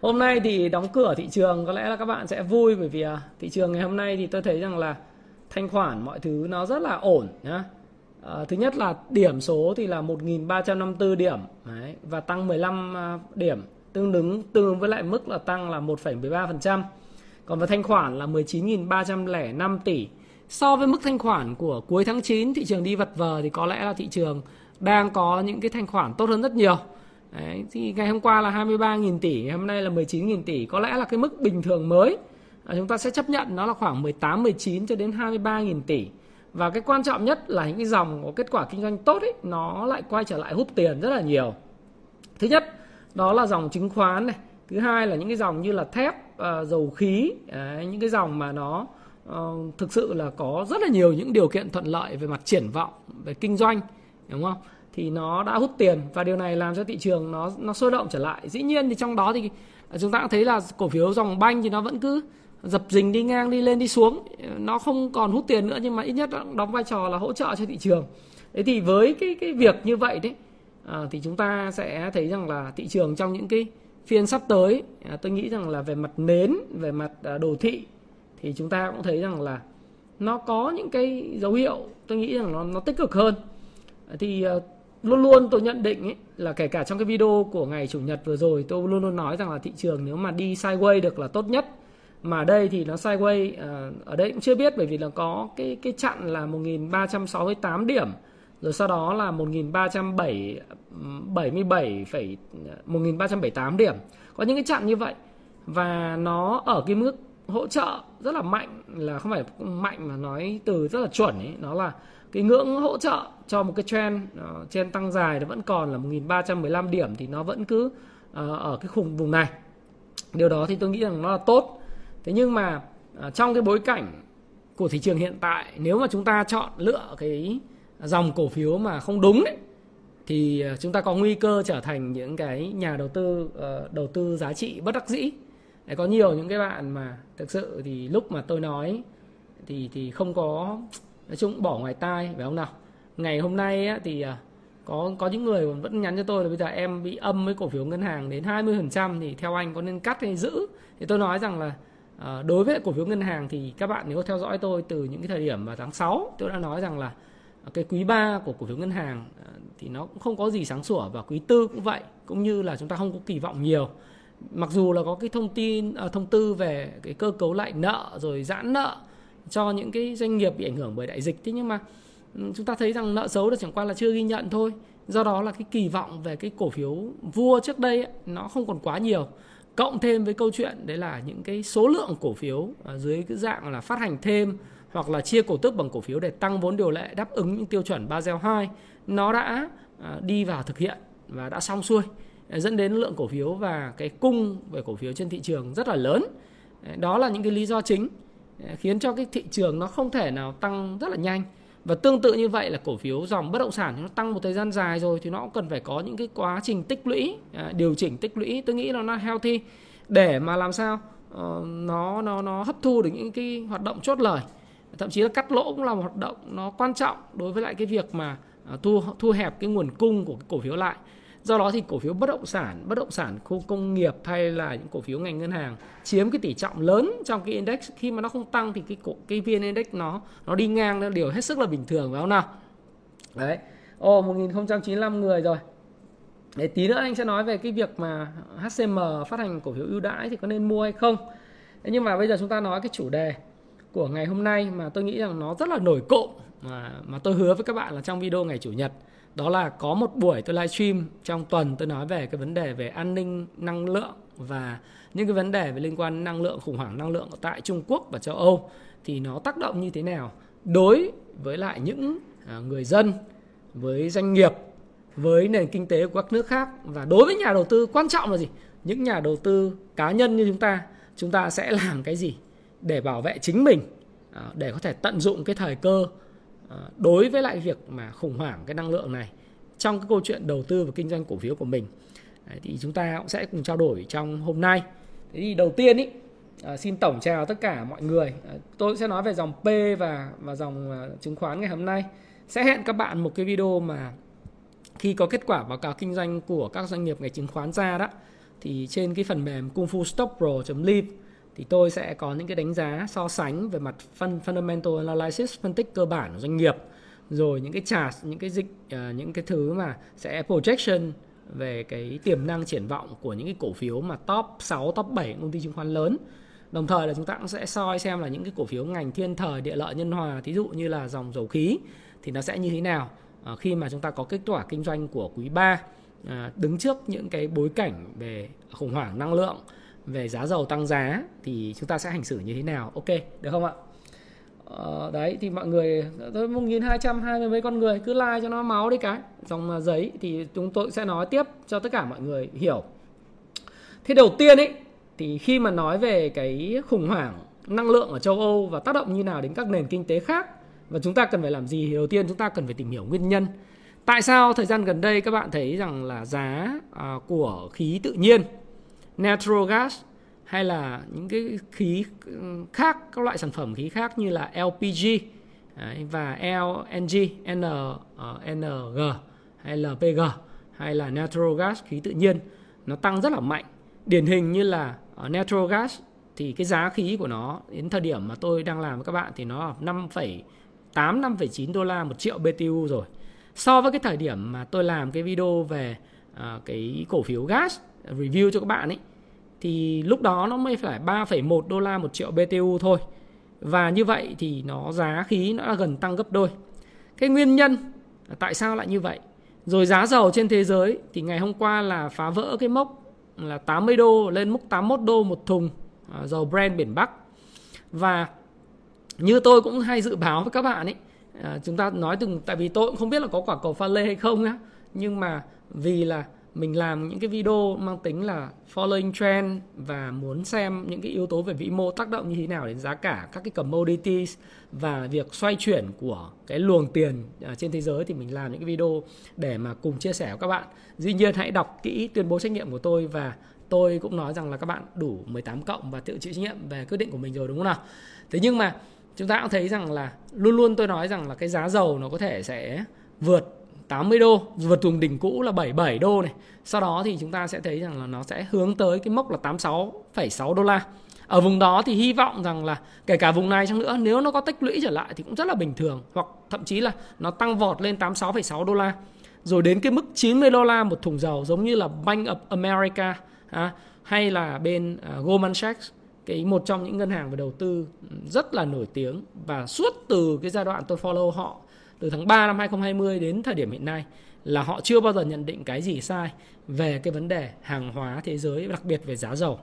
Hôm nay thì đóng cửa thị trường có lẽ là các bạn sẽ vui bởi vì à, thị trường ngày hôm nay thì tôi thấy rằng là thanh khoản mọi thứ nó rất là ổn nhá. À, thứ nhất là điểm số thì là 1.354 điểm Đấy, và tăng 15 à, điểm tương ứng tương ứng với lại mức là tăng là 1,13%. Còn về thanh khoản là 19.305 tỷ. So với mức thanh khoản của cuối tháng 9 thị trường đi vật vờ thì có lẽ là thị trường đang có những cái thanh khoản tốt hơn rất nhiều. Đấy, thì ngày hôm qua là 23.000 tỷ, ngày hôm nay là 19.000 tỷ, có lẽ là cái mức bình thường mới. À, chúng ta sẽ chấp nhận nó là khoảng 18, 19 cho đến 23.000 tỷ. Và cái quan trọng nhất là những cái dòng có kết quả kinh doanh tốt ấy, nó lại quay trở lại hút tiền rất là nhiều. Thứ nhất, đó là dòng chứng khoán này. Thứ hai là những cái dòng như là thép, uh, dầu khí, đấy, những cái dòng mà nó uh, thực sự là có rất là nhiều những điều kiện thuận lợi về mặt triển vọng, về kinh doanh, đúng không? Thì nó đã hút tiền và điều này làm cho thị trường nó nó sôi động trở lại. Dĩ nhiên thì trong đó thì chúng ta cũng thấy là cổ phiếu dòng banh thì nó vẫn cứ dập dình đi ngang đi lên đi xuống. Nó không còn hút tiền nữa nhưng mà ít nhất đóng vai trò là hỗ trợ cho thị trường. Thế thì với cái cái việc như vậy đấy à, thì chúng ta sẽ thấy rằng là thị trường trong những cái phiên sắp tới à, tôi nghĩ rằng là về mặt nến về mặt à, đồ thị thì chúng ta cũng thấy rằng là nó có những cái dấu hiệu tôi nghĩ rằng nó nó tích cực hơn. Thì à, luôn luôn tôi nhận định ấy, là kể cả trong cái video của ngày chủ nhật vừa rồi tôi luôn luôn nói rằng là thị trường nếu mà đi sideways được là tốt nhất. Mà đây thì nó sideways à, ở đây cũng chưa biết bởi vì là có cái cái chặn là 1368 điểm rồi sau đó là 1377 1378 à, điểm. Có những cái chặn như vậy và nó ở cái mức hỗ trợ rất là mạnh là không phải mạnh mà nói từ rất là chuẩn ấy nó là cái ngưỡng hỗ trợ cho một cái trend uh, trend tăng dài nó vẫn còn là 1315 điểm thì nó vẫn cứ uh, ở cái khung vùng này. Điều đó thì tôi nghĩ rằng nó là tốt. Thế nhưng mà uh, trong cái bối cảnh của thị trường hiện tại nếu mà chúng ta chọn lựa cái dòng cổ phiếu mà không đúng ấy, thì chúng ta có nguy cơ trở thành những cái nhà đầu tư uh, đầu tư giá trị bất đắc dĩ. Đấy, có nhiều những cái bạn mà thực sự thì lúc mà tôi nói thì thì không có nói chung bỏ ngoài tai phải không nào? Ngày hôm nay á, thì à, có có những người vẫn nhắn cho tôi là bây giờ em bị âm với cổ phiếu ngân hàng đến 20% thì theo anh có nên cắt hay giữ? Thì tôi nói rằng là à, đối với cổ phiếu ngân hàng thì các bạn nếu theo dõi tôi từ những cái thời điểm vào tháng 6 tôi đã nói rằng là à, cái quý 3 của cổ phiếu ngân hàng à, thì nó cũng không có gì sáng sủa và quý tư cũng vậy cũng như là chúng ta không có kỳ vọng nhiều. Mặc dù là có cái thông tin thông tư về cái cơ cấu lại nợ rồi giãn nợ cho những cái doanh nghiệp bị ảnh hưởng bởi đại dịch. Thế nhưng mà ừ, chúng ta thấy rằng nợ xấu là chẳng qua là chưa ghi nhận thôi. Do đó là cái kỳ vọng về cái cổ phiếu vua trước đây ấy, nó không còn quá nhiều. Cộng thêm với câu chuyện đấy là những cái số lượng cổ phiếu dưới cái dạng là phát hành thêm hoặc là chia cổ tức bằng cổ phiếu để tăng vốn điều lệ đáp ứng những tiêu chuẩn Basel 2 nó đã à, đi vào thực hiện và đã xong xuôi. Ờ, dẫn đến lượng cổ phiếu và cái cung về cổ phiếu trên thị trường rất là lớn. Ờ, đó là những cái lý do chính khiến cho cái thị trường nó không thể nào tăng rất là nhanh. Và tương tự như vậy là cổ phiếu dòng bất động sản nó tăng một thời gian dài rồi thì nó cũng cần phải có những cái quá trình tích lũy à, điều chỉnh tích lũy. Tôi nghĩ là nó healthy để mà làm sao ờ, nó nó nó hấp thu được những cái hoạt động chốt lời. Thậm chí là cắt lỗ cũng là một hoạt động nó quan trọng đối với lại cái việc mà à, thu thu hẹp cái nguồn cung của cái cổ phiếu lại do đó thì cổ phiếu bất động sản, bất động sản khu công nghiệp hay là những cổ phiếu ngành ngân hàng chiếm cái tỷ trọng lớn trong cái index. Khi mà nó không tăng thì cái cổ, cái vn index nó nó đi ngang là điều hết sức là bình thường, phải không nào? Đấy. Ồ 1095 người rồi. Để tí nữa anh sẽ nói về cái việc mà HCM phát hành cổ phiếu ưu đãi thì có nên mua hay không. Thế nhưng mà bây giờ chúng ta nói cái chủ đề của ngày hôm nay mà tôi nghĩ rằng nó rất là nổi cộm, mà mà tôi hứa với các bạn là trong video ngày chủ nhật đó là có một buổi tôi livestream trong tuần tôi nói về cái vấn đề về an ninh, năng lượng và những cái vấn đề về liên quan năng lượng, khủng hoảng năng lượng tại Trung Quốc và châu Âu. Thì nó tác động như thế nào đối với lại những à, người dân, với doanh nghiệp, với nền kinh tế của các nước khác? Và đối với nhà đầu tư, quan trọng là gì? Những nhà đầu tư cá nhân như chúng ta chúng ta sẽ làm cái gì để bảo vệ chính mình à, để có thể tận dụng cái thời cơ Ờ, đối với lại việc mà khủng hoảng cái năng lượng này trong cái câu chuyện đầu tư và kinh doanh cổ phiếu của mình thì chúng ta cũng sẽ cùng trao đổi trong hôm nay thế thì đầu tiên ý À, xin tổng chào tất cả mọi người. À, tôi sẽ nói về dòng P và và dòng à, chứng khoán ngày hôm nay. Sẽ hẹn các bạn một cái video mà khi có kết quả báo cáo kinh doanh của các doanh nghiệp ngày chứng khoán ra đó thì trên cái phần mềm Kung Fu Stock Pro.live thì tôi sẽ có những cái đánh giá so sánh về mặt fund, fundamental analysis phân tích cơ bản của doanh nghiệp rồi những cái chart những cái dịch uh, những cái thứ mà sẽ projection về cái tiềm năng triển vọng của những cái cổ phiếu mà top 6 top 7 công ty chứng khoán lớn. Đồng thời là chúng ta cũng sẽ soi xem là những cái cổ phiếu ngành thiên thời địa lợi nhân hòa thí dụ như là dòng dầu khí thì nó sẽ như thế nào à, khi mà chúng ta có kết quả kinh doanh của quý 3 à, ờ, đứng trước những cái bối cảnh về khủng hoảng năng lượng về giá dầu tăng giá thì chúng ta sẽ hành xử như thế nào? Ok được không ạ? Ờ, đấy thì mọi người tôi một nghìn hai trăm hai mươi mấy con người cứ like cho nó máu đi cái. Dòng à, giấy thì chúng tôi sẽ nói tiếp cho tất cả mọi người hiểu. Thế đầu tiên ấy thì khi mà nói về cái khủng hoảng năng lượng ở châu Âu và tác động như nào đến các nền kinh tế khác và chúng ta cần phải làm gì thì đầu tiên chúng ta cần phải tìm hiểu nguyên nhân. Tại sao thời gian gần đây các bạn thấy rằng là giá à, của khí tự nhiên natural gas hay là những cái khí khác các loại sản phẩm khí khác như là LPG và LNG N NG ờ, hay LPG hay là natural gas khí tự nhiên nó tăng rất là mạnh điển hình như là uh, natural gas thì cái giá khí của nó đến thời điểm mà tôi đang làm với các bạn thì nó 5,8 5,9 đô la một triệu BTU rồi. So với cái thời điểm mà tôi làm cái video về uh, cái cổ phiếu gas review cho các bạn ấy thì lúc đó nó mới phải 3,1 đô la một triệu BTU thôi. Và như vậy thì nó giá khí nó đã gần tăng gấp đôi. Cái nguyên nhân tại sao lại như vậy? Rồi giá dầu trên thế giới thì ngày hôm qua là phá vỡ cái mốc là 80 đô lên mức 81 đô một thùng à, dầu Brent biển Bắc. Và như tôi cũng hay dự báo với các bạn ấy, à, chúng ta nói từng tại vì tôi cũng không biết là có quả cầu pha lê hay không á, nhưng mà vì là mình làm những cái video mang tính là following trend và muốn xem những cái yếu tố về vĩ mô tác động như thế nào đến giá cả các cái commodities và việc xoay chuyển của cái luồng tiền à, trên thế giới thì mình làm những cái video để mà cùng chia sẻ với các bạn. Dĩ nhiên hãy đọc kỹ tuyên bố trách nhiệm của tôi và tôi cũng nói rằng là các bạn đủ 18 cộng và tự chịu trách nhiệm về quyết định của mình rồi, đúng không nào? Thế nhưng mà chúng ta cũng thấy rằng là luôn luôn tôi nói rằng là cái giá dầu nó có thể sẽ vượt 80 đô vượt vùng đỉnh cũ là 77 đô này. Sau đó thì chúng ta sẽ thấy rằng là nó sẽ hướng tới cái mốc là 86,6 đô la. Ở vùng đó thì hy vọng rằng là kể cả vùng này chăng nữa nếu nó có tích lũy trở lại thì cũng rất là bình thường hoặc thậm chí là nó tăng vọt lên 86,6 đô la. Rồi đến cái mức 90 đô la một thùng dầu giống như là Bank of America à, hay là bên uh, Goldman Sachs cái một trong những ngân hàng về đầu tư rất là nổi tiếng. Và suốt từ cái giai đoạn tôi follow họ từ tháng 3 năm 2020 đến thời điểm hiện nay là họ chưa bao giờ nhận định cái gì sai về cái vấn đề hàng hóa thế giới, đặc biệt về giá dầu,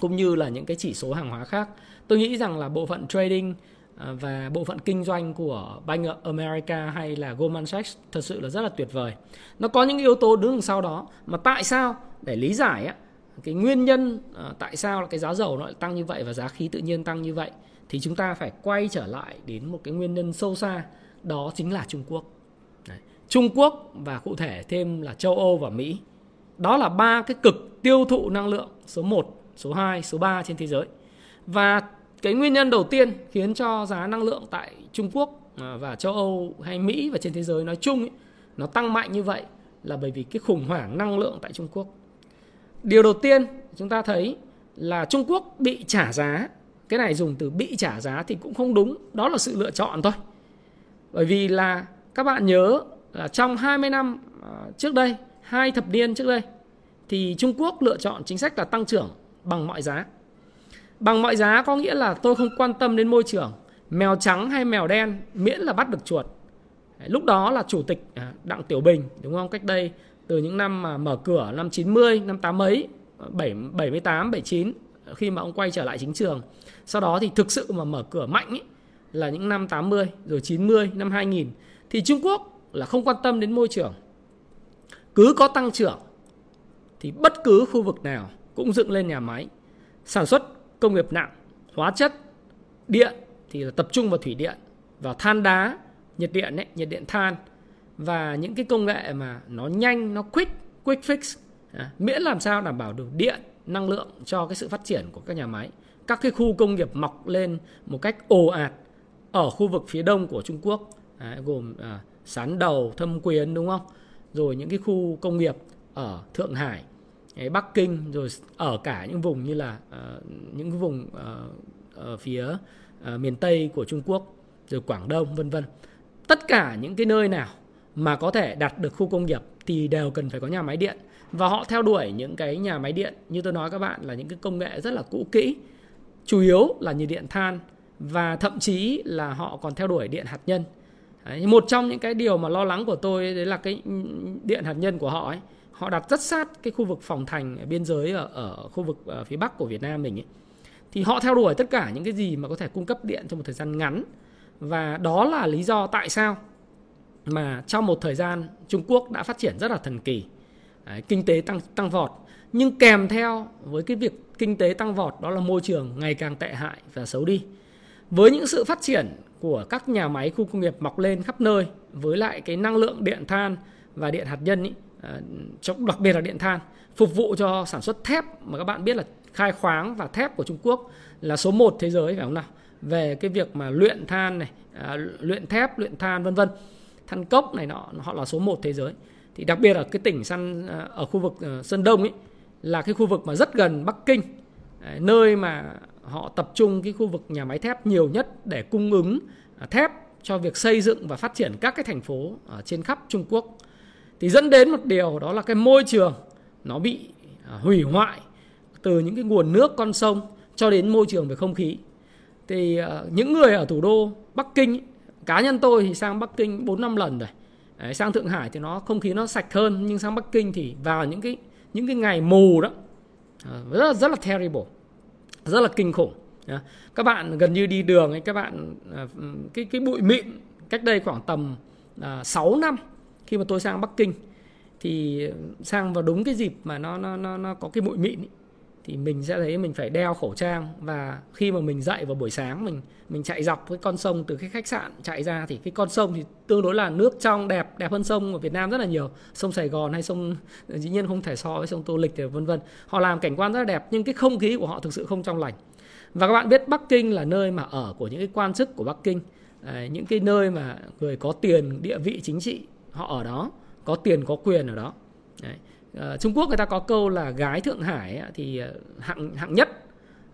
cũng như là những cái chỉ số hàng hóa khác. Tôi nghĩ rằng là bộ phận trading à, và bộ phận kinh doanh của Bank of America hay là Goldman Sachs thật sự là rất là tuyệt vời. Nó có những yếu tố đứng đằng sau đó mà tại sao, để lý giải á, cái nguyên nhân à, tại sao là cái giá dầu nó lại tăng như vậy và giá khí tự nhiên tăng như vậy, thì chúng ta phải quay trở lại đến một cái nguyên nhân sâu xa đó chính là Trung Quốc. Đấy. Trung Quốc và cụ thể thêm là châu Âu và Mỹ. Đó là ba cái cực tiêu thụ năng lượng số 1, số 2, số 3 trên thế giới. Và cái nguyên nhân đầu tiên khiến cho giá năng lượng tại Trung Quốc à, và châu Âu hay Mỹ và trên thế giới nói chung ấy, nó tăng mạnh như vậy là bởi vì cái khủng hoảng năng lượng tại Trung Quốc. Điều đầu tiên chúng ta thấy là Trung Quốc bị trả giá. Cái này dùng từ bị trả giá thì cũng không đúng, đó là sự lựa chọn thôi. Bởi vì là các bạn nhớ là trong 20 năm à, trước đây, hai thập niên trước đây thì Trung Quốc lựa chọn chính sách là tăng trưởng bằng mọi giá. Bằng mọi giá có nghĩa là tôi không quan tâm đến môi trường, mèo trắng hay mèo đen miễn là bắt được chuột. Lúc đó là chủ tịch à, Đặng Tiểu Bình đúng không? Cách đây từ những năm mà mở cửa năm 90, năm 8 mấy, 7, 78, 79 khi mà ông quay trở lại chính trường. Sau đó thì thực sự mà mở cửa mạnh ấy, là những năm 80 rồi 90 năm 2000 thì Trung Quốc là không quan tâm đến môi trường cứ có tăng trưởng thì bất cứ khu vực nào cũng dựng lên nhà máy sản xuất công nghiệp nặng, hóa chất, điện thì là tập trung vào thủy điện, vào than đá, nhiệt điện ấy, nhiệt điện than và những cái công nghệ mà nó nhanh, nó quick, quick fix à, miễn làm sao đảm bảo được điện, năng lượng cho cái sự phát triển của các nhà máy. Các cái khu công nghiệp mọc lên một cách ồ ạt ở khu vực phía đông của Trung Quốc đấy, gồm à, Sán Đầu, Thâm Quyến đúng không? Rồi những cái khu công nghiệp ở Thượng Hải, Bắc Kinh rồi ở cả những vùng như là uh, những cái vùng uh, ở phía uh, miền Tây của Trung Quốc rồi Quảng Đông vân vân. Tất cả những cái nơi nào mà có thể đặt được khu công nghiệp thì đều cần phải có nhà máy điện và họ theo đuổi những cái nhà máy điện như tôi nói các bạn là những cái công nghệ rất là cũ kỹ chủ yếu là nhiệt điện than và thậm chí là họ còn theo đuổi điện hạt nhân. Đấy, một trong những cái điều mà lo lắng của tôi đấy là cái điện hạt nhân của họ ấy họ đặt rất sát cái khu vực phòng thành biên giới ở, ở khu vực ở phía bắc của Việt Nam mình ấy. thì họ theo đuổi tất cả những cái gì mà có thể cung cấp điện trong một thời gian ngắn. Và đó là lý do tại sao mà trong một thời gian Trung Quốc đã phát triển rất là thần kỳ. Đấy, kinh tế tăng tăng vọt. Nhưng kèm theo với cái việc kinh tế tăng vọt đó là môi trường ngày càng tệ hại và xấu đi với những sự phát triển của các nhà máy khu công nghiệp mọc lên khắp nơi với lại cái năng lượng điện than và điện hạt nhân ý, à, đặc biệt là điện than phục vụ cho sản xuất thép mà các bạn biết là khai khoáng và thép của Trung Quốc là số 1 thế giới phải không nào? Về cái việc mà luyện than này à, luyện thép luyện than vân vân. Than cốc này nọ họ là số 1 thế giới. Thì đặc biệt là cái tỉnh săn à, ở khu vực ờ, Sơn Đông ấy là cái khu vực mà rất gần Bắc Kinh nơi mà họ tập trung cái khu vực nhà máy thép nhiều nhất để cung ứng à, thép cho việc xây dựng và phát triển các cái thành phố ở trên khắp Trung Quốc. Thì dẫn đến một điều đó là cái môi trường nó bị à, hủy hoại từ những cái nguồn nước con sông cho đến môi trường về không khí. Thì à, những người ở thủ đô Bắc Kinh cá nhân tôi thì sang Bắc Kinh 4 năm lần rồi. Đấy, sang Thượng Hải thì nó không khí nó sạch hơn nhưng sang Bắc Kinh thì vào những cái những cái ngày mù đó rất là rất là terrible rất là kinh khủng các bạn gần như đi đường ấy các bạn à, cái cái bụi mịn cách đây khoảng tầm à, 6 năm khi mà tôi sang Bắc Kinh thì sang vào đúng cái dịp mà nó nó nó nó có cái bụi mịn ấy, thì mình sẽ thấy mình phải đeo khẩu trang. Và khi mà mình dậy vào buổi sáng mình mình chạy dọc cái con sông từ cái khách sạn chạy ra thì cái con sông thì tương đối là nước trong đẹp đẹp hơn sông ở Việt Nam rất là nhiều. Sông Sài Gòn hay sông dĩ nhiên không thể so với sông Tô Lịch thì vân vân. Họ làm cảnh quan rất là đẹp nhưng cái không khí của họ thực sự không trong lành. Và các bạn biết Bắc Kinh là nơi mà ở của những cái quan chức của Bắc Kinh. À, những cái nơi mà người có tiền địa vị chính trị họ ở đó có tiền có quyền ở đó. Đấy. Uh, Trung Quốc người ta có câu là gái Thượng Hải thì ờ, hạng hạng nhất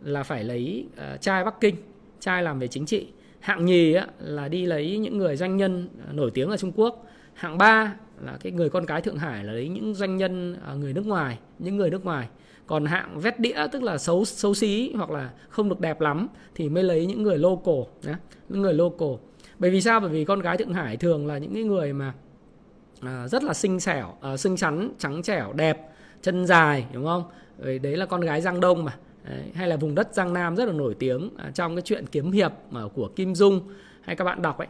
là phải lấy uh, trai Bắc Kinh, trai làm về chính trị. Hạng nhì là đi lấy những người doanh nhân nổi tiếng ở Trung Quốc. Hạng ba là cái người con cái Thượng Hải là lấy những doanh nhân người nước ngoài, những người nước ngoài. Còn hạng vét đĩa tức là xấu xấu xí hoặc là không được đẹp lắm thì mới lấy những người local, nhá, những người local. Bởi vì sao? Bởi vì con gái Thượng Hải thường là những cái người mà à, rất là xinh xẻo à, xinh xắn trắng trẻo đẹp chân dài đúng không? Đấy, đấy là con gái giang đông mà. Đấy, hay là vùng đất giang nam rất là nổi tiếng à, trong cái chuyện kiếm hiệp mà của kim dung hay các bạn đọc ấy.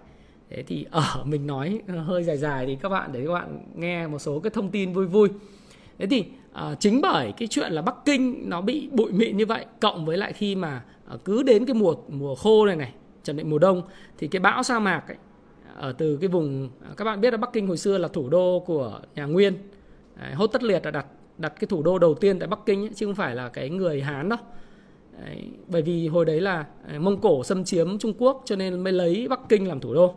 Thế thì ở mình nói hơi dài dài thì các bạn để các bạn nghe một số cái thông tin vui vui. Thế thì à, chính bởi cái chuyện là bắc kinh nó bị bụi mịn như vậy cộng với lại khi mà à, cứ đến cái mùa mùa khô này này chuẩn bị mùa đông thì cái bão sa mạc ấy, ở từ cái vùng các bạn biết là Bắc Kinh hồi xưa là thủ đô của nhà Nguyên. Đấy, Hốt Tất Liệt là đặt đặt cái thủ đô đầu tiên tại Bắc Kinh ấy, chứ không phải là cái người Hán đâu. Đấy, bởi vì hồi đấy là à, Mông Cổ xâm chiếm Trung Quốc cho nên mới lấy Bắc Kinh làm thủ đô.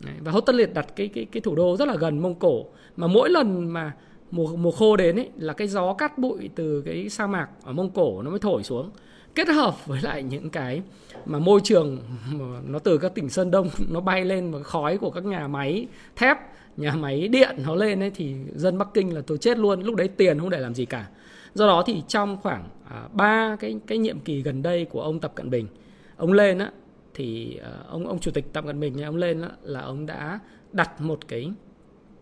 Đấy, và Hốt Tất Liệt đặt cái cái cái thủ đô rất là gần Mông Cổ. Mà mỗi lần mà mùa mùa khô đến ấy là cái gió cát bụi từ cái sa mạc ở Mông Cổ nó mới thổi xuống kết hợp với lại những cái mà môi trường nó từ các tỉnh Sơn Đông nó bay lên và khói của các nhà máy thép nhà máy điện nó lên ấy thì dân Bắc Kinh là tôi chết luôn lúc đấy tiền không để làm gì cả. Do đó thì trong khoảng à, ba cái cái nhiệm kỳ gần đây của ông Tập Cận Bình ông lên á thì à, ông ông chủ tịch Tập Cận Bình ông lên á, là ông đã đặt một cái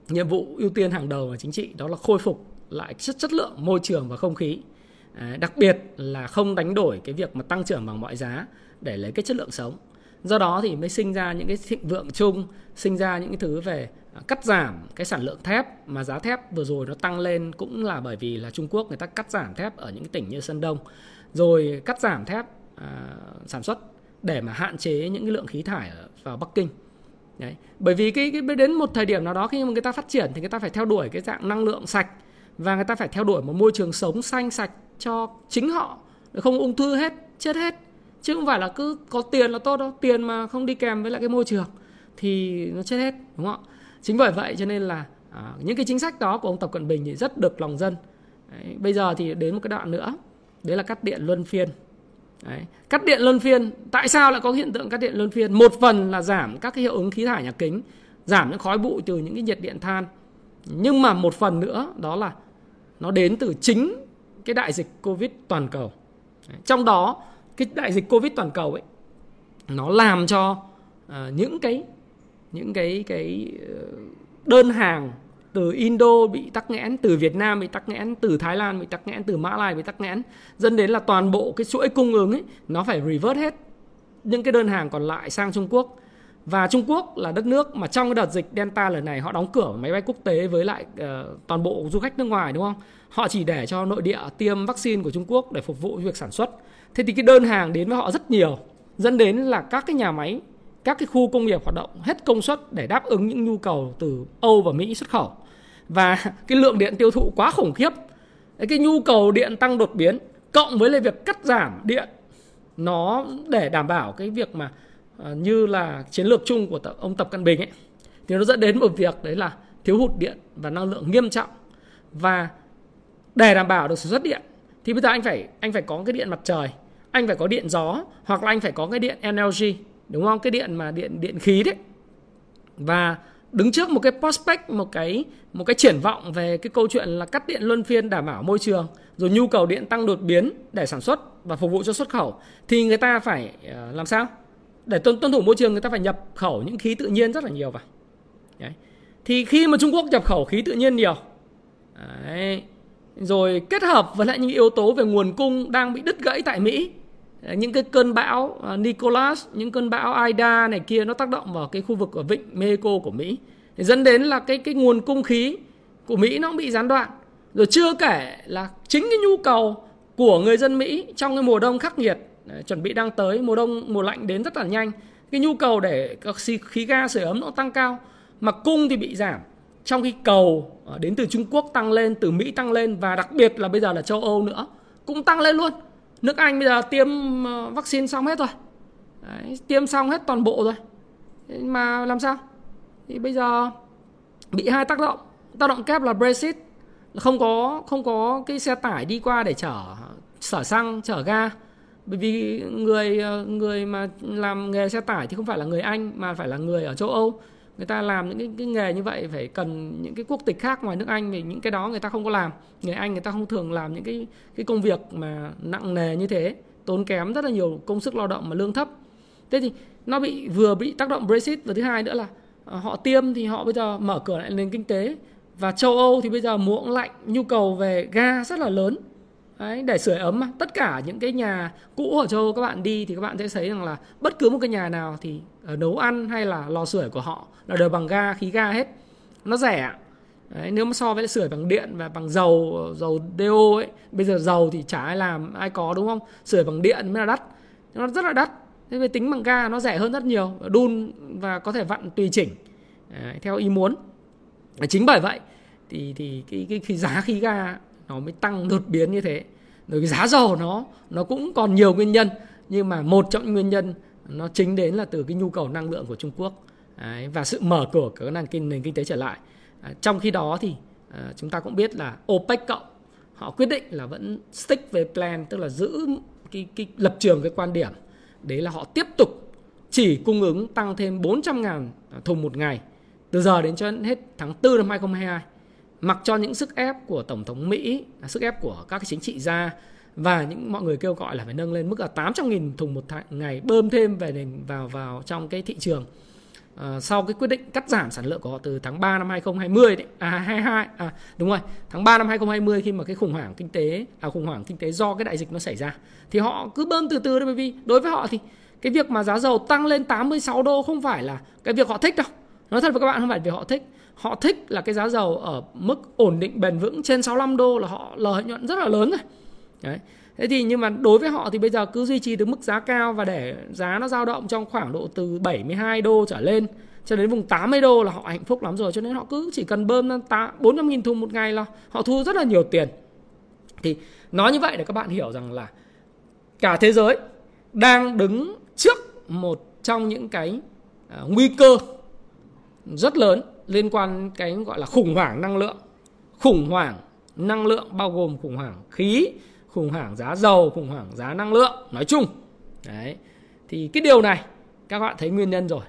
nhiệm vụ ưu tiên hàng đầu và chính trị đó là khôi phục lại chất chất lượng môi trường và không khí. Ờ, đặc biệt là không đánh đổi cái việc mà tăng trưởng bằng mọi giá để lấy cái chất lượng sống. Do đó thì mới sinh ra những cái thịnh vượng chung sinh ra những cái thứ về ờ, cắt giảm cái sản lượng thép mà giá thép vừa rồi nó tăng lên cũng là bởi vì là Trung Quốc người ta cắt giảm thép ở những tỉnh như Sơn Đông. Rồi cắt giảm thép à, sản xuất để mà hạn chế những cái lượng khí thải ở, vào Bắc Kinh. Đấy. Bởi vì cái, cái đến một thời điểm nào đó khi mà người ta phát triển thì người ta phải theo đuổi cái dạng năng lượng sạch và người ta phải theo đuổi một môi trường sống xanh sạch cho chính họ để không ung thư hết chết hết chứ không phải là cứ có tiền là tốt đâu tiền mà không đi kèm với lại cái môi trường thì nó chết hết đúng không ạ chính bởi vậy cho nên là à, những cái chính sách đó của ông tập cận bình thì rất được lòng dân đấy, bây giờ thì đến một cái đoạn nữa đấy là cắt điện luân phiên Đấy. Cắt điện luân phiên, tại sao lại có hiện tượng cắt điện luân phiên? Một phần là giảm các cái hiệu ứng khí thải nhà kính, giảm những khói bụi từ những cái nhiệt điện than. Nhưng mà một phần nữa đó là nó đến từ chính cái đại dịch Covid toàn cầu. Trong đó cái đại dịch Covid toàn cầu ấy nó làm cho uh, những cái những cái cái ờ, đơn hàng từ Indo bị tắc nghẽn, từ Việt Nam bị tắc nghẽn, từ Thái Lan bị tắc nghẽn, từ Mã Lai bị tắc nghẽn, dẫn đến là toàn bộ cái chuỗi cung ứng ấy nó phải revert hết những cái đơn hàng còn lại sang Trung Quốc. Và Trung Quốc là đất nước mà trong cái đợt dịch Delta lần này họ đóng cửa máy bay quốc tế với lại uh, toàn bộ du khách nước ngoài đúng không? Họ chỉ để cho nội địa tiêm vaccine của Trung Quốc để phục vụ việc sản xuất. Thế thì cái đơn hàng đến với họ rất nhiều, dẫn đến là các cái nhà máy các cái khu công nghiệp hoạt động hết công suất để đáp ứng những nhu cầu từ Âu và Mỹ xuất khẩu và cái lượng điện tiêu thụ quá khủng khiếp cái nhu cầu điện tăng đột biến cộng với lại việc cắt giảm điện nó để đảm bảo cái việc mà À, như là chiến lược chung của ông Tập Cận Bình ấy, thì nó dẫn đến một việc đấy là thiếu hụt điện và năng lượng nghiêm trọng và để đảm bảo được sản xuất điện thì bây giờ anh phải anh phải có cái điện mặt trời, anh phải có điện gió hoặc là anh phải có cái điện energy, đúng không? Cái điện mà điện điện khí đấy. Và đứng trước một cái prospect, một cái một cái triển vọng về cái câu chuyện là cắt điện luân phiên đảm bảo môi trường, rồi nhu cầu điện tăng đột biến để sản xuất và phục vụ cho xuất khẩu, thì người ta phải ờ, làm sao? Để tuân, tuân thủ môi trường người ta phải nhập khẩu những khí tự nhiên rất là nhiều vào đấy. thì khi mà Trung Quốc nhập khẩu khí tự nhiên nhiều đấy, rồi kết hợp với lại những yếu tố về nguồn cung đang bị đứt gãy tại Mỹ những cái cơn bão à, Nicholas, những cơn bão Ida này kia nó tác động vào cái khu vực ở vịnh Mexico của Mỹ thì dẫn đến là cái cái nguồn cung khí của Mỹ nó cũng bị gián đoạn. Rồi chưa kể là chính cái nhu cầu của người dân Mỹ trong cái mùa đông khắc nghiệt chuẩn bị đang tới mùa đông mùa lạnh đến rất là nhanh. Cái nhu cầu để các khí ga sưởi ấm nó tăng cao. Mà cung thì bị giảm. Trong khi cầu ờ, đến từ Trung Quốc tăng lên từ Mỹ tăng lên và đặc biệt là bây giờ là châu Âu nữa cũng tăng lên luôn. Nước Anh bây giờ tiêm ờ, vaccine xong hết rồi. Đấy, tiêm xong hết toàn bộ rồi. Mà làm sao? Thì bây giờ bị hai tác động. Tác động kép là Brexit. Không có không có cái xe tải đi qua để chở sở xăng chở ga bởi vì người ờ, người mà làm nghề xe tải thì không phải là người Anh mà phải là người ở châu Âu. Người ta làm những cái, cái nghề như vậy phải cần những cái quốc tịch khác ngoài nước Anh vì những cái đó người ta không có làm. Người Anh người ta không thường làm những cái cái công việc mà nặng nề như thế tốn kém rất là nhiều công sức lao động mà lương thấp. Thế thì nó bị vừa bị tác động Brexit và thứ hai nữa là ờ, họ tiêm thì họ bây giờ mở cửa lại nền kinh tế. Và châu Âu thì bây giờ mùa lạnh nhu cầu về ga rất là lớn. Đấy, để sưởi ấm mà. Tất cả những cái nhà cũ ở châu Âu các bạn đi thì các bạn sẽ thấy rằng là bất cứ một cái nhà nào thì ở nấu ăn hay là lò sưởi của họ là đều bằng ga khí ga hết. Nó rẻ Đấy, nếu mà so với sưởi bằng điện và bằng dầu dầu DO ấy bây giờ dầu thì chả ai làm ai có đúng không? Sưởi bằng điện mới là đắt. Nó rất là đắt. Thế về tính bằng ga nó rẻ hơn rất nhiều đun và có thể vặn tùy chỉnh. Đấy, theo ý muốn. Chính bởi vậy thì thì cái cái, cái giá khí ga nó mới tăng đột biến như thế. Rồi cái giá dầu nó nó cũng còn nhiều nguyên nhân nhưng mà một trong những nguyên nhân nó chính đến là từ cái nhu cầu năng lượng của Trung Quốc. Đấy, và sự mở cửa của nền kinh nền kinh tế trở lại. À, trong khi đó thì à, chúng ta cũng biết là OPEC cộng họ quyết định là vẫn stick về plan tức là giữ cái, cái lập trường cái quan điểm đấy là họ tiếp tục chỉ cung ứng tăng thêm 400.000 thùng một ngày từ giờ đến cho hết tháng 4 năm 2022 mặc cho những sức ép của tổng thống Mỹ, sức ép của các chính trị gia và những mọi người kêu gọi là phải nâng lên mức là 800.000 thùng một ngày bơm thêm về nền vào vào trong cái thị trường. À, sau cái quyết định cắt giảm sản lượng của họ từ tháng 3 năm 2020 đấy, à 22 à đúng rồi, tháng 3 năm 2020 khi mà cái khủng hoảng kinh tế à khủng hoảng kinh tế do cái đại dịch nó xảy ra thì họ cứ bơm từ từ thôi bởi vì đối với họ thì cái việc mà giá dầu tăng lên 86 đô không phải là cái việc họ thích đâu nói thật với các bạn không phải vì họ thích họ thích là cái giá dầu ở mức ổn định, bền vững trên 65 đô là họ lợi nhuận rất là lớn rồi. Đấy. Thế thì nhưng mà đối với họ thì bây giờ cứ duy trì được mức giá cao và để giá nó dao động trong khoảng độ từ 72 đô trở lên cho đến vùng 80 đô là họ hạnh phúc lắm rồi. Cho nên họ cứ chỉ cần bơm 400 nghìn thùng một ngày là họ thu rất là nhiều tiền. Thì nói như vậy để các bạn hiểu rằng là cả thế giới đang đứng trước một trong những cái à, nguy cơ rất lớn liên quan cái gọi là khủng hoảng năng lượng. Khủng hoảng năng lượng bao gồm khủng hoảng khí khủng hoảng giá dầu khủng hoảng giá năng lượng nói chung. Đấy. Thì cái điều này các bạn thấy nguyên nhân rồi.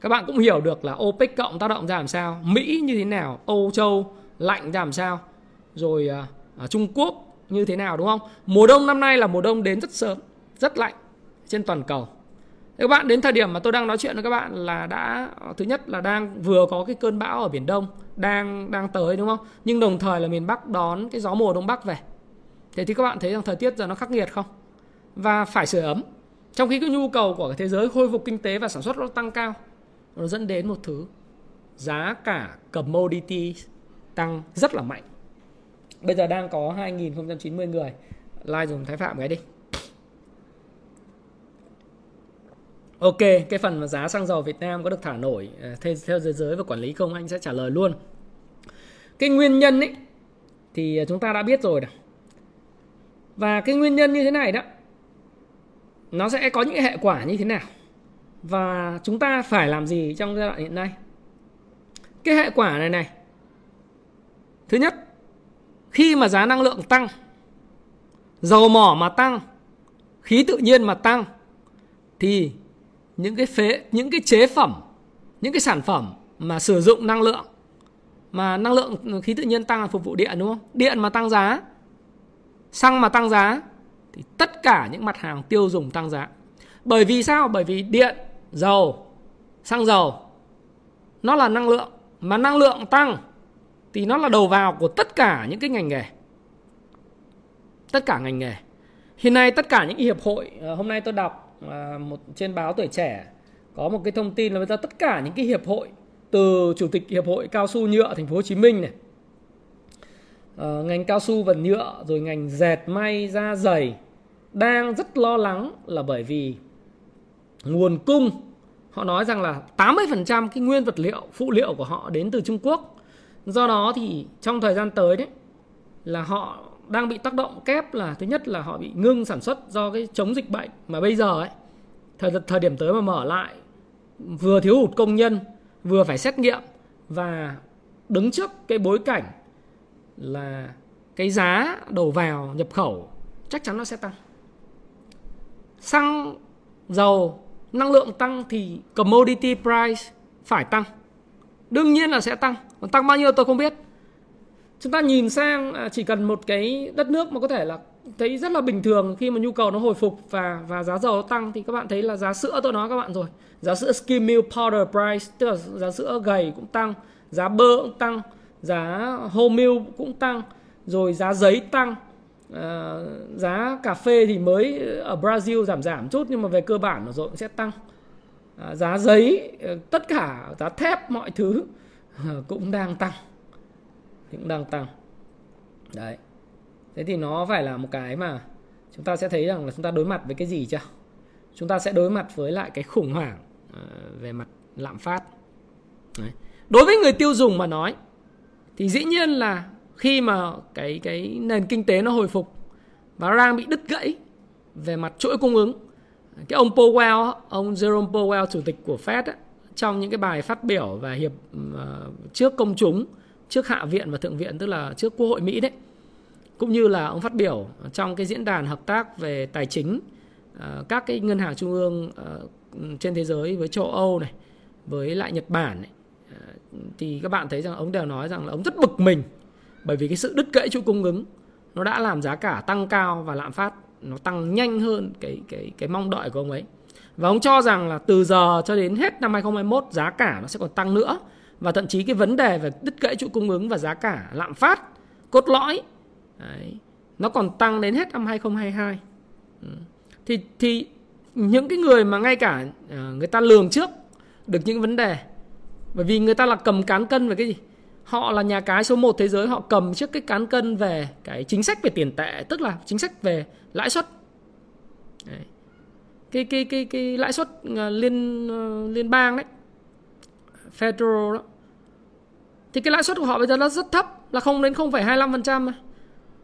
Các bạn cũng hiểu được là OPEC cộng tác động ra làm sao Mỹ như thế nào Âu Châu lạnh ra làm sao rồi à, à Trung Quốc như thế nào đúng không? Mùa đông năm nay là mùa đông đến rất sớm rất lạnh trên toàn cầu các bạn đến thời điểm mà tôi đang nói chuyện với các bạn là đã thứ nhất là đang vừa có cái cơn bão ở biển Đông đang đang tới đúng không? Nhưng đồng thời là miền Bắc đón cái gió mùa đông bắc về. Thế thì các bạn thấy rằng thời tiết giờ nó khắc nghiệt không? Và phải sưởi ấm. Trong khi cái nhu cầu của thế giới khôi phục kinh tế và sản xuất nó tăng cao, nó dẫn đến một thứ giá cả commodity tăng rất là mạnh. Bây giờ đang có 2090 người like dùng Thái Phạm cái đi. Ok, cái phần mà giá xăng dầu Việt Nam có được thả nổi à, theo, theo giới giới và quản lý không anh sẽ trả lời luôn. Cái nguyên nhân ấy thì à, chúng ta đã biết rồi đó. Và cái nguyên nhân như thế này đó nó sẽ có những hệ quả như thế nào và chúng ta phải làm gì trong giai đoạn hiện nay. Cái hệ quả này này. Thứ nhất, khi mà giá năng lượng tăng, dầu mỏ mà tăng, khí tự nhiên mà tăng thì những cái phế, những cái chế phẩm, những cái sản phẩm mà sử dụng năng lượng, mà năng lượng khí tự nhiên tăng là phục vụ điện, đúng không? Điện mà tăng giá, xăng mà tăng giá, thì tất cả những mặt hàng tiêu dùng tăng giá. Bởi vì sao? Bởi vì điện, dầu, xăng dầu, nó là năng lượng. Mà năng lượng tăng, thì nó là đầu vào của tất cả những cái ngành nghề. Tất cả ngành nghề. Hiện nay tất cả những hiệp hội ờ, hôm nay tôi đọc À, một trên báo tuổi trẻ có một cái thông tin là bây giờ tất cả những cái hiệp hội từ chủ tịch hiệp hội cao su nhựa thành phố Hồ Chí Minh này uh, ngành cao su và nhựa rồi ngành dệt may da giày đang rất lo lắng là bởi vì nguồn cung họ nói rằng là 80% cái nguyên vật liệu phụ liệu của họ đến từ Trung Quốc. Do đó thì trong thời gian tới đấy là họ đang bị tác động kép là thứ nhất là họ bị ngưng sản xuất do cái chống dịch bệnh mà bây giờ ấy, thời thời điểm tới mà mở lại, vừa thiếu hụt công nhân, vừa phải xét nghiệm và đứng trước cái bối cảnh là cái giá đầu vào nhập khẩu chắc chắn nó sẽ tăng. Xăng dầu năng lượng tăng thì commodity price phải tăng, đương nhiên là sẽ tăng. Còn tăng bao nhiêu tôi không biết chúng ta nhìn sang à, chỉ cần một cái đất nước mà có thể là thấy rất là bình thường khi mà nhu cầu nó hồi phục và và giá dầu nó tăng thì các bạn thấy là giá sữa tôi nói các bạn rồi. Giá sữa skim milk powder price tức là giá sữa gầy cũng tăng giá bơ cũng tăng giá whole milk cũng tăng rồi giá giấy tăng. À, giá cà phê thì mới ở Brazil giảm giảm chút nhưng mà về cơ bản nó rồi cũng sẽ tăng. À, giá giấy ờ, tất cả giá thép mọi thứ ờ, cũng đang tăng cũng đang tăng đấy. Thế thì nó phải là một cái mà chúng ta sẽ thấy rằng là chúng ta đối mặt với cái gì chưa? Chúng ta sẽ đối mặt với lại cái khủng hoảng à, về mặt lạm phát. Đấy. đối với người tiêu dùng mà nói thì dĩ nhiên là khi mà cái cái nền kinh tế nó hồi phục và đang bị đứt gãy về mặt chuỗi cung ứng cái ông Powell ông Jerome Powell chủ tịch của Fed trong những cái bài phát biểu và hiệp uh, trước công chúng trước hạ viện và thượng viện tức là trước quốc hội Mỹ đấy. Cũng như là ông phát biểu trong cái diễn đàn hợp tác về tài chính ờ, các cái ngân hàng trung ương ờ, trên thế giới với châu Âu này với lại Nhật Bản này, ờ, thì các bạn thấy rằng ông đều nói rằng là ông rất bực mình bởi vì cái sự đứt gãy chuỗi cung ứng nó đã làm giá cả tăng cao và lạm phát nó tăng nhanh hơn cái cái cái mong đợi của ông ấy. Và ông cho rằng là từ giờ cho đến hết năm 2021 giá cả nó sẽ còn tăng nữa và thậm chí cái vấn đề về đứt gãy chuỗi cung ứng và giá cả lạm phát, cốt lõi, Đấy. nó còn tăng đến hết năm 2022 ừ. thì thì những cái người mà ngay cả à, người ta lường trước được những vấn đề, bởi vì người ta là cầm cán cân về cái gì họ là nhà cái số 1 thế giới, họ cầm trước cái cán cân về cái chính sách về tiền tệ, tức là chính sách về lãi suất đấy. cái cái cái cái lãi suất à, liên ờ, liên bang đấy federal đó. Thì cái lãi suất của họ bây giờ nó rất thấp là không đến 0,25%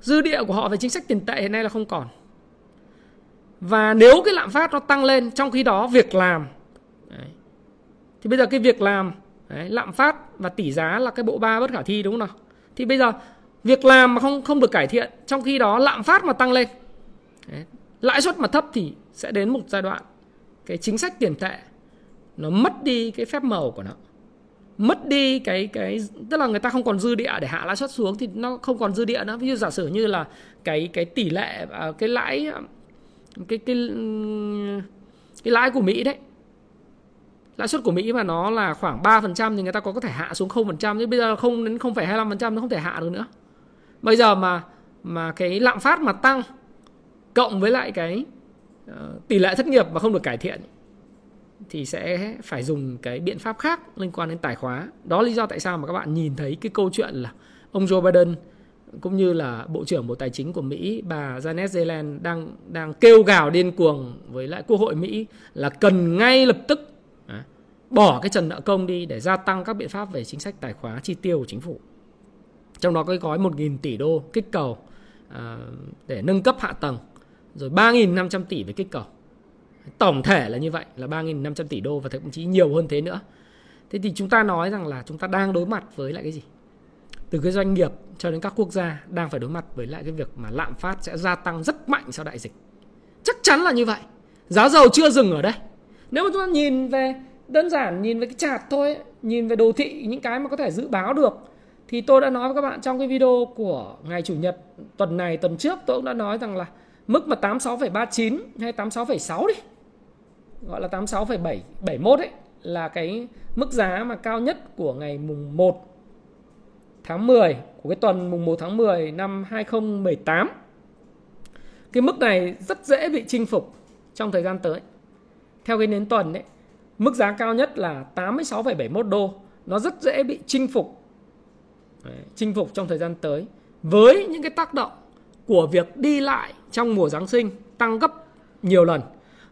dư địa của họ về chính sách tiền tệ hiện nay là không còn. Và nếu cái lạm phát nó tăng lên trong khi đó việc làm đấy, thì bây giờ cái việc làm đấy, lạm phát và tỷ giá là cái bộ ba bất khả thi đúng không nào? Thì bây giờ việc làm mà không không được cải thiện trong khi đó lạm phát mà tăng lên đấy, lãi suất mà thấp thì sẽ đến một giai đoạn cái chính sách tiền tệ nó mất đi cái phép màu của nó mất đi cái cái tức là người ta không còn dư địa để hạ lãi suất xuống thì nó không còn dư địa nữa ví dụ giả sử như là cái cái tỷ lệ à, cái lãi cái cái cái lãi của Mỹ đấy lãi suất của Mỹ mà nó là khoảng 3% thì người ta có có thể hạ xuống 0% chứ bây giờ không đến 0,25% nó không thể hạ được nữa. Bây giờ mà mà cái lạm phát mà tăng cộng với lại cái uh, tỷ lệ thất nghiệp mà không được cải thiện thì sẽ phải dùng cái biện pháp khác liên quan đến tài khóa. Đó là lý do tại sao mà các bạn nhìn thấy cái câu chuyện là ông Joe Biden cũng như là Bộ trưởng Bộ Tài chính của Mỹ bà Janet Yellen đang đang kêu gào điên cuồng với lại Quốc hội Mỹ là cần ngay lập tức à, bỏ cái trần nợ công đi để gia tăng các biện pháp về chính sách tài khóa chi tiêu của chính phủ. Trong đó có cái gói 1.000 tỷ đô kích cầu à, để nâng cấp hạ tầng rồi 3.500 tỷ về kích cầu. Tổng thể là như vậy là 3.500 tỷ đô và thậm chí nhiều hơn thế nữa. Thế thì chúng ta nói rằng là chúng ta đang đối mặt với lại cái gì? từ cái doanh nghiệp cho đến các quốc gia đang phải đối mặt với lại cái việc mà lạm phát sẽ gia tăng rất mạnh sau đại dịch. Chắc chắn là như vậy. Giá dầu chưa dừng ở đây. Nếu mà chúng ta nhìn về đơn giản nhìn về cái chart thôi, nhìn về đồ thị những cái mà có thể dự báo được thì tôi đã nói với các bạn trong cái video của ngày chủ nhật tuần này tuần trước tôi cũng đã nói rằng là mức mà 86,39 hay 86,6 đi. Gọi là 86,771 ấy là cái mức giá mà cao nhất của ngày mùng 1 tháng 10 của cái tuần mùng 1 tháng 10 năm 2018. Cái mức này rất dễ bị chinh phục trong thời gian tới. Theo cái nến tuần đấy, mức giá cao nhất là 86,71 đô. Nó rất dễ bị chinh phục. Đấy, chinh phục trong thời gian tới với những cái tác động của việc đi lại trong mùa Giáng sinh tăng gấp nhiều lần.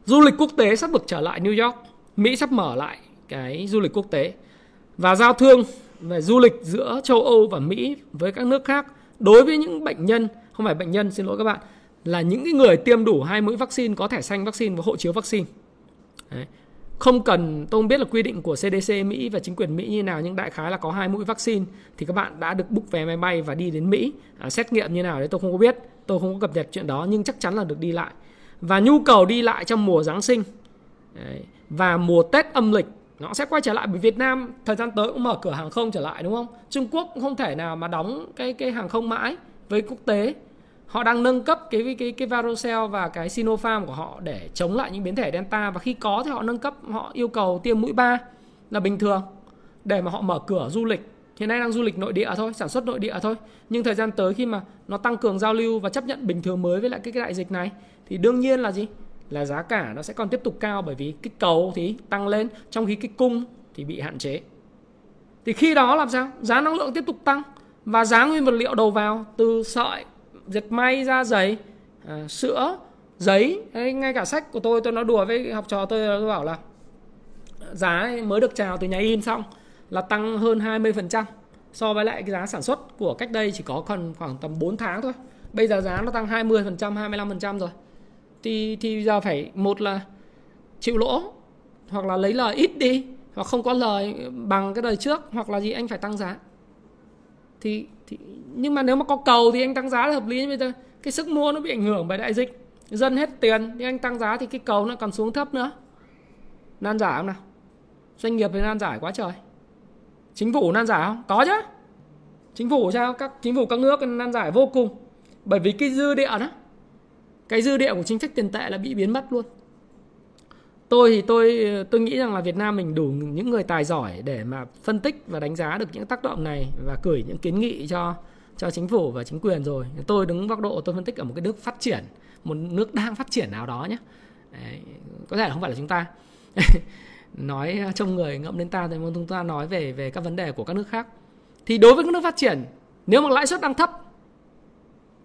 Du lịch quốc tế sắp được trở lại New York, Mỹ sắp mở lại cái du lịch quốc tế. Và giao thương về du lịch giữa châu Âu và Mỹ với các nước khác đối với những bệnh nhân không phải bệnh nhân xin lỗi các bạn là những cái người tiêm đủ hai mũi vaccine có thẻ xanh vaccine và hộ chiếu vaccine. Đấy. không cần tôi không biết là quy định của CDC Mỹ và chính quyền Mỹ như nào nhưng đại khái là có hai mũi vaccine thì các bạn đã được book vé máy bay và đi đến Mỹ à, xét nghiệm như nào đấy tôi không có biết tôi không có cập nhật chuyện đó nhưng chắc chắn là được đi lại và nhu cầu đi lại trong mùa Giáng sinh đấy. và mùa Tết âm lịch nó sẽ quay trở lại bởi Việt Nam thời gian tới cũng mở cửa hàng không trở lại đúng không? Trung Quốc cũng không thể nào mà đóng cái cái hàng không mãi với quốc tế. Họ đang nâng cấp cái cái cái Varocell và cái Sinopharm của họ để chống lại những biến thể Delta và khi có thì họ nâng cấp họ yêu cầu tiêm mũi 3 là bình thường để mà họ mở cửa du lịch. Hiện nay đang du lịch nội địa thôi, sản xuất nội địa thôi. Nhưng thời gian tới khi mà nó tăng cường giao lưu và chấp nhận bình thường mới với lại cái, cái đại dịch này thì đương nhiên là gì? là giá cả nó sẽ còn tiếp tục cao bởi vì cái cầu thì tăng lên trong khi cái cung thì bị hạn chế. Thì khi đó làm sao? Giá năng lượng tiếp tục tăng và giá nguyên vật liệu đầu vào từ sợi, dệt may ra giày, à, sữa, giấy, hay ngay cả sách của tôi tôi nói đùa với học trò tôi tôi bảo là giá mới được chào từ nhà in xong là tăng hơn 20% so với lại cái giá sản xuất của cách đây chỉ có còn khoảng tầm 4 tháng thôi. Bây giờ giá nó tăng 20%, 25% rồi thì thì giờ phải một là chịu lỗ hoặc là lấy lời ít đi hoặc không có lời bằng cái đời trước hoặc là gì anh phải tăng giá. Thì, thì nhưng mà nếu mà có cầu thì anh tăng giá là hợp lý. Bây giờ cái sức mua nó bị ảnh hưởng bởi đại dịch. Dân hết tiền thì anh tăng giá thì cái cầu nó còn xuống thấp nữa. Nan giải không nào? Doanh nghiệp thì nan giải quá trời. Chính phủ nan giải không? Có chứ. Chính phủ sao? Các chính phủ các nước nan giải vô cùng. Bởi vì cái dư địa đó cái dư địa của chính sách tiền tệ là bị biến mất luôn. Tôi thì tôi tôi nghĩ rằng là Việt Nam mình đủ những người tài giỏi để mà phân tích và đánh giá được những tác động này và gửi những kiến nghị cho cho chính phủ và chính quyền rồi. Tôi đứng góc độ tôi phân tích ở một cái nước phát triển một nước đang phát triển nào đó nhé. Đấy, có thể là không phải là chúng ta. Nói trong người ngậm đến ta thì chúng ta nói về về các vấn đề của các nước khác. Thì đối với các nước phát triển nếu mà lãi suất đang thấp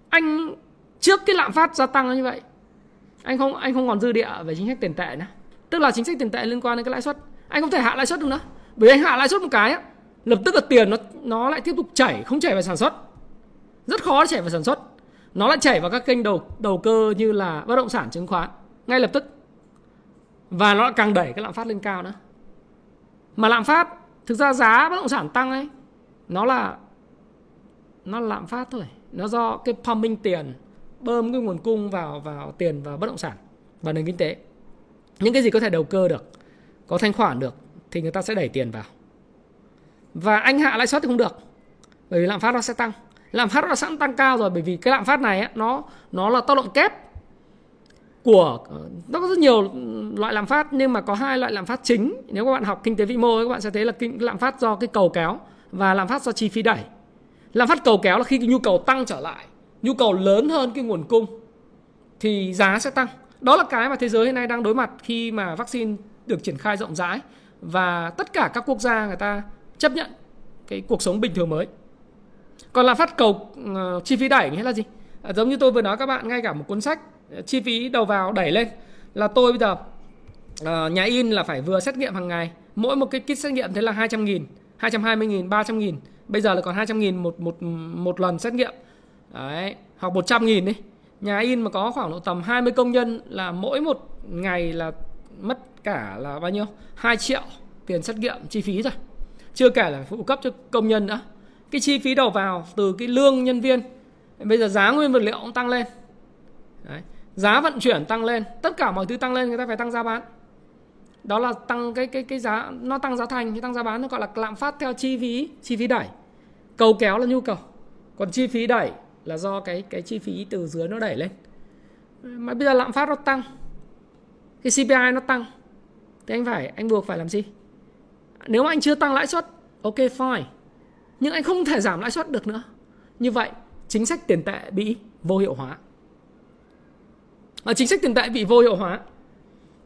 anh trước cái lạm phát gia tăng như vậy anh không anh không còn dư địa về chính sách tiền tệ nữa. Tức là chính sách tiền tệ liên quan đến cái lãi suất. Anh không thể hạ lãi suất được nữa. Bởi anh hạ lãi suất một cái á, lập tức là tiền nó nó lại tiếp tục chảy không chảy vào sản xuất. Rất khó chảy vào sản xuất. Nó lại chảy vào các kênh đầu đầu cơ như là bất động sản chứng khoán ngay lập tức. Và nó lại càng đẩy cái lạm phát lên cao nữa. Mà lạm phát thực ra giá bất động sản tăng ấy nó là nó là lạm phát thôi. Nó do cái pumping tiền bơm cái nguồn cung vào vào tiền vào bất động sản và nền kinh tế. Những cái gì có thể đầu cơ được có thanh khoản được thì người ta sẽ đẩy tiền vào. Và anh hạ lãi suất thì không được bởi vì lạm phát nó sẽ tăng. Lạm phát nó sẵn tăng cao rồi bởi vì cái lạm phát này ấy, nó nó là tác động kép của nó có rất nhiều loại lạm phát nhưng mà có hai loại lạm phát chính. Nếu các bạn học kinh tế vĩ mô các bạn sẽ thấy là kinh lạm phát do cái cầu kéo và lạm phát do chi phí đẩy. Lạm phát cầu kéo là khi cái nhu cầu tăng trở lại nhu cầu lớn hơn cái nguồn cung thì giá sẽ tăng. Đó là cái mà thế giới hiện nay đang đối mặt khi mà vaccine được triển khai rộng rãi và tất cả các quốc gia người ta chấp nhận cái cuộc sống bình thường mới. Còn là phát cầu uh, chi phí đẩy nghĩa là gì? À, giống như tôi vừa nói các bạn ngay cả một cuốn sách ờ, chi phí đầu vào đẩy lên. Là tôi bây giờ uh, nhà in là phải vừa xét nghiệm hàng ngày. Mỗi một cái kit xét nghiệm thế là 200 nghìn 220 nghìn 300 nghìn. Bây giờ là còn 200 nghìn một, một, một lần xét nghiệm. Đấy, hoặc 100 nghìn đi. Nhà in mà có khoảng độ tầm 20 công nhân là mỗi một ngày là mất cả là bao nhiêu? 2 triệu tiền xét nghiệm chi phí rồi chưa kể là phụ cấp cho công nhân nữa. Cái chi phí đầu vào từ cái lương nhân viên. Bây giờ giá nguyên vật liệu cũng tăng lên. Đấy. giá vận chuyển tăng lên. Tất cả mọi thứ tăng lên người ta phải tăng giá bán. Đó là tăng cái cái cái giá nó tăng giá thành thì tăng giá bán nó gọi là lạm phát theo chi phí chi phí đẩy. Cầu kéo là nhu cầu. Còn chi phí đẩy là do cái cái chi phí từ dưới nó đẩy lên. Mà bây giờ lạm phát nó tăng, cái CPI nó tăng, thì anh phải, anh buộc phải làm gì nếu mà anh chưa tăng lãi suất, ok, fine. Nhưng anh không thể giảm lãi suất được nữa. Như vậy, chính sách tiền tệ bị vô hiệu hóa. Và chính sách tiền tệ bị vô hiệu hóa.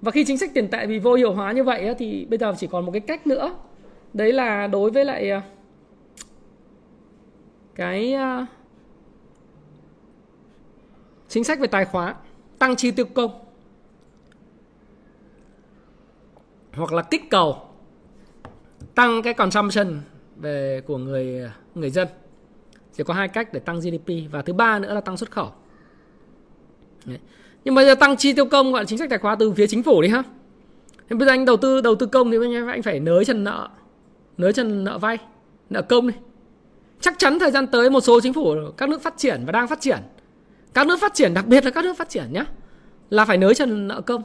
Và khi chính sách tiền tệ bị vô hiệu hóa như vậy thì bây giờ chỉ còn một cái cách nữa. Đấy là đối với lại à, cái à, chính sách về tài khoá, tăng chi tiêu công. Hoặc là kích cầu, tăng cái consumption về của người người dân. Chỉ có hai cách để tăng GDP và thứ ba nữa là tăng xuất khẩu. Đấy. nhưng bây giờ tăng chi tiêu công gọi là chính sách tài khoá từ phía chính phủ đi ha. Thế bây giờ anh đầu tư đầu tư công thì anh phải nới chân nợ, nới chân nợ vay, nợ công đi. Chắc chắn thời gian tới một số chính phủ, các nước phát triển và đang phát triển các nước phát triển, đặc biệt là các nước phát triển nhé là phải nới trần nợ công.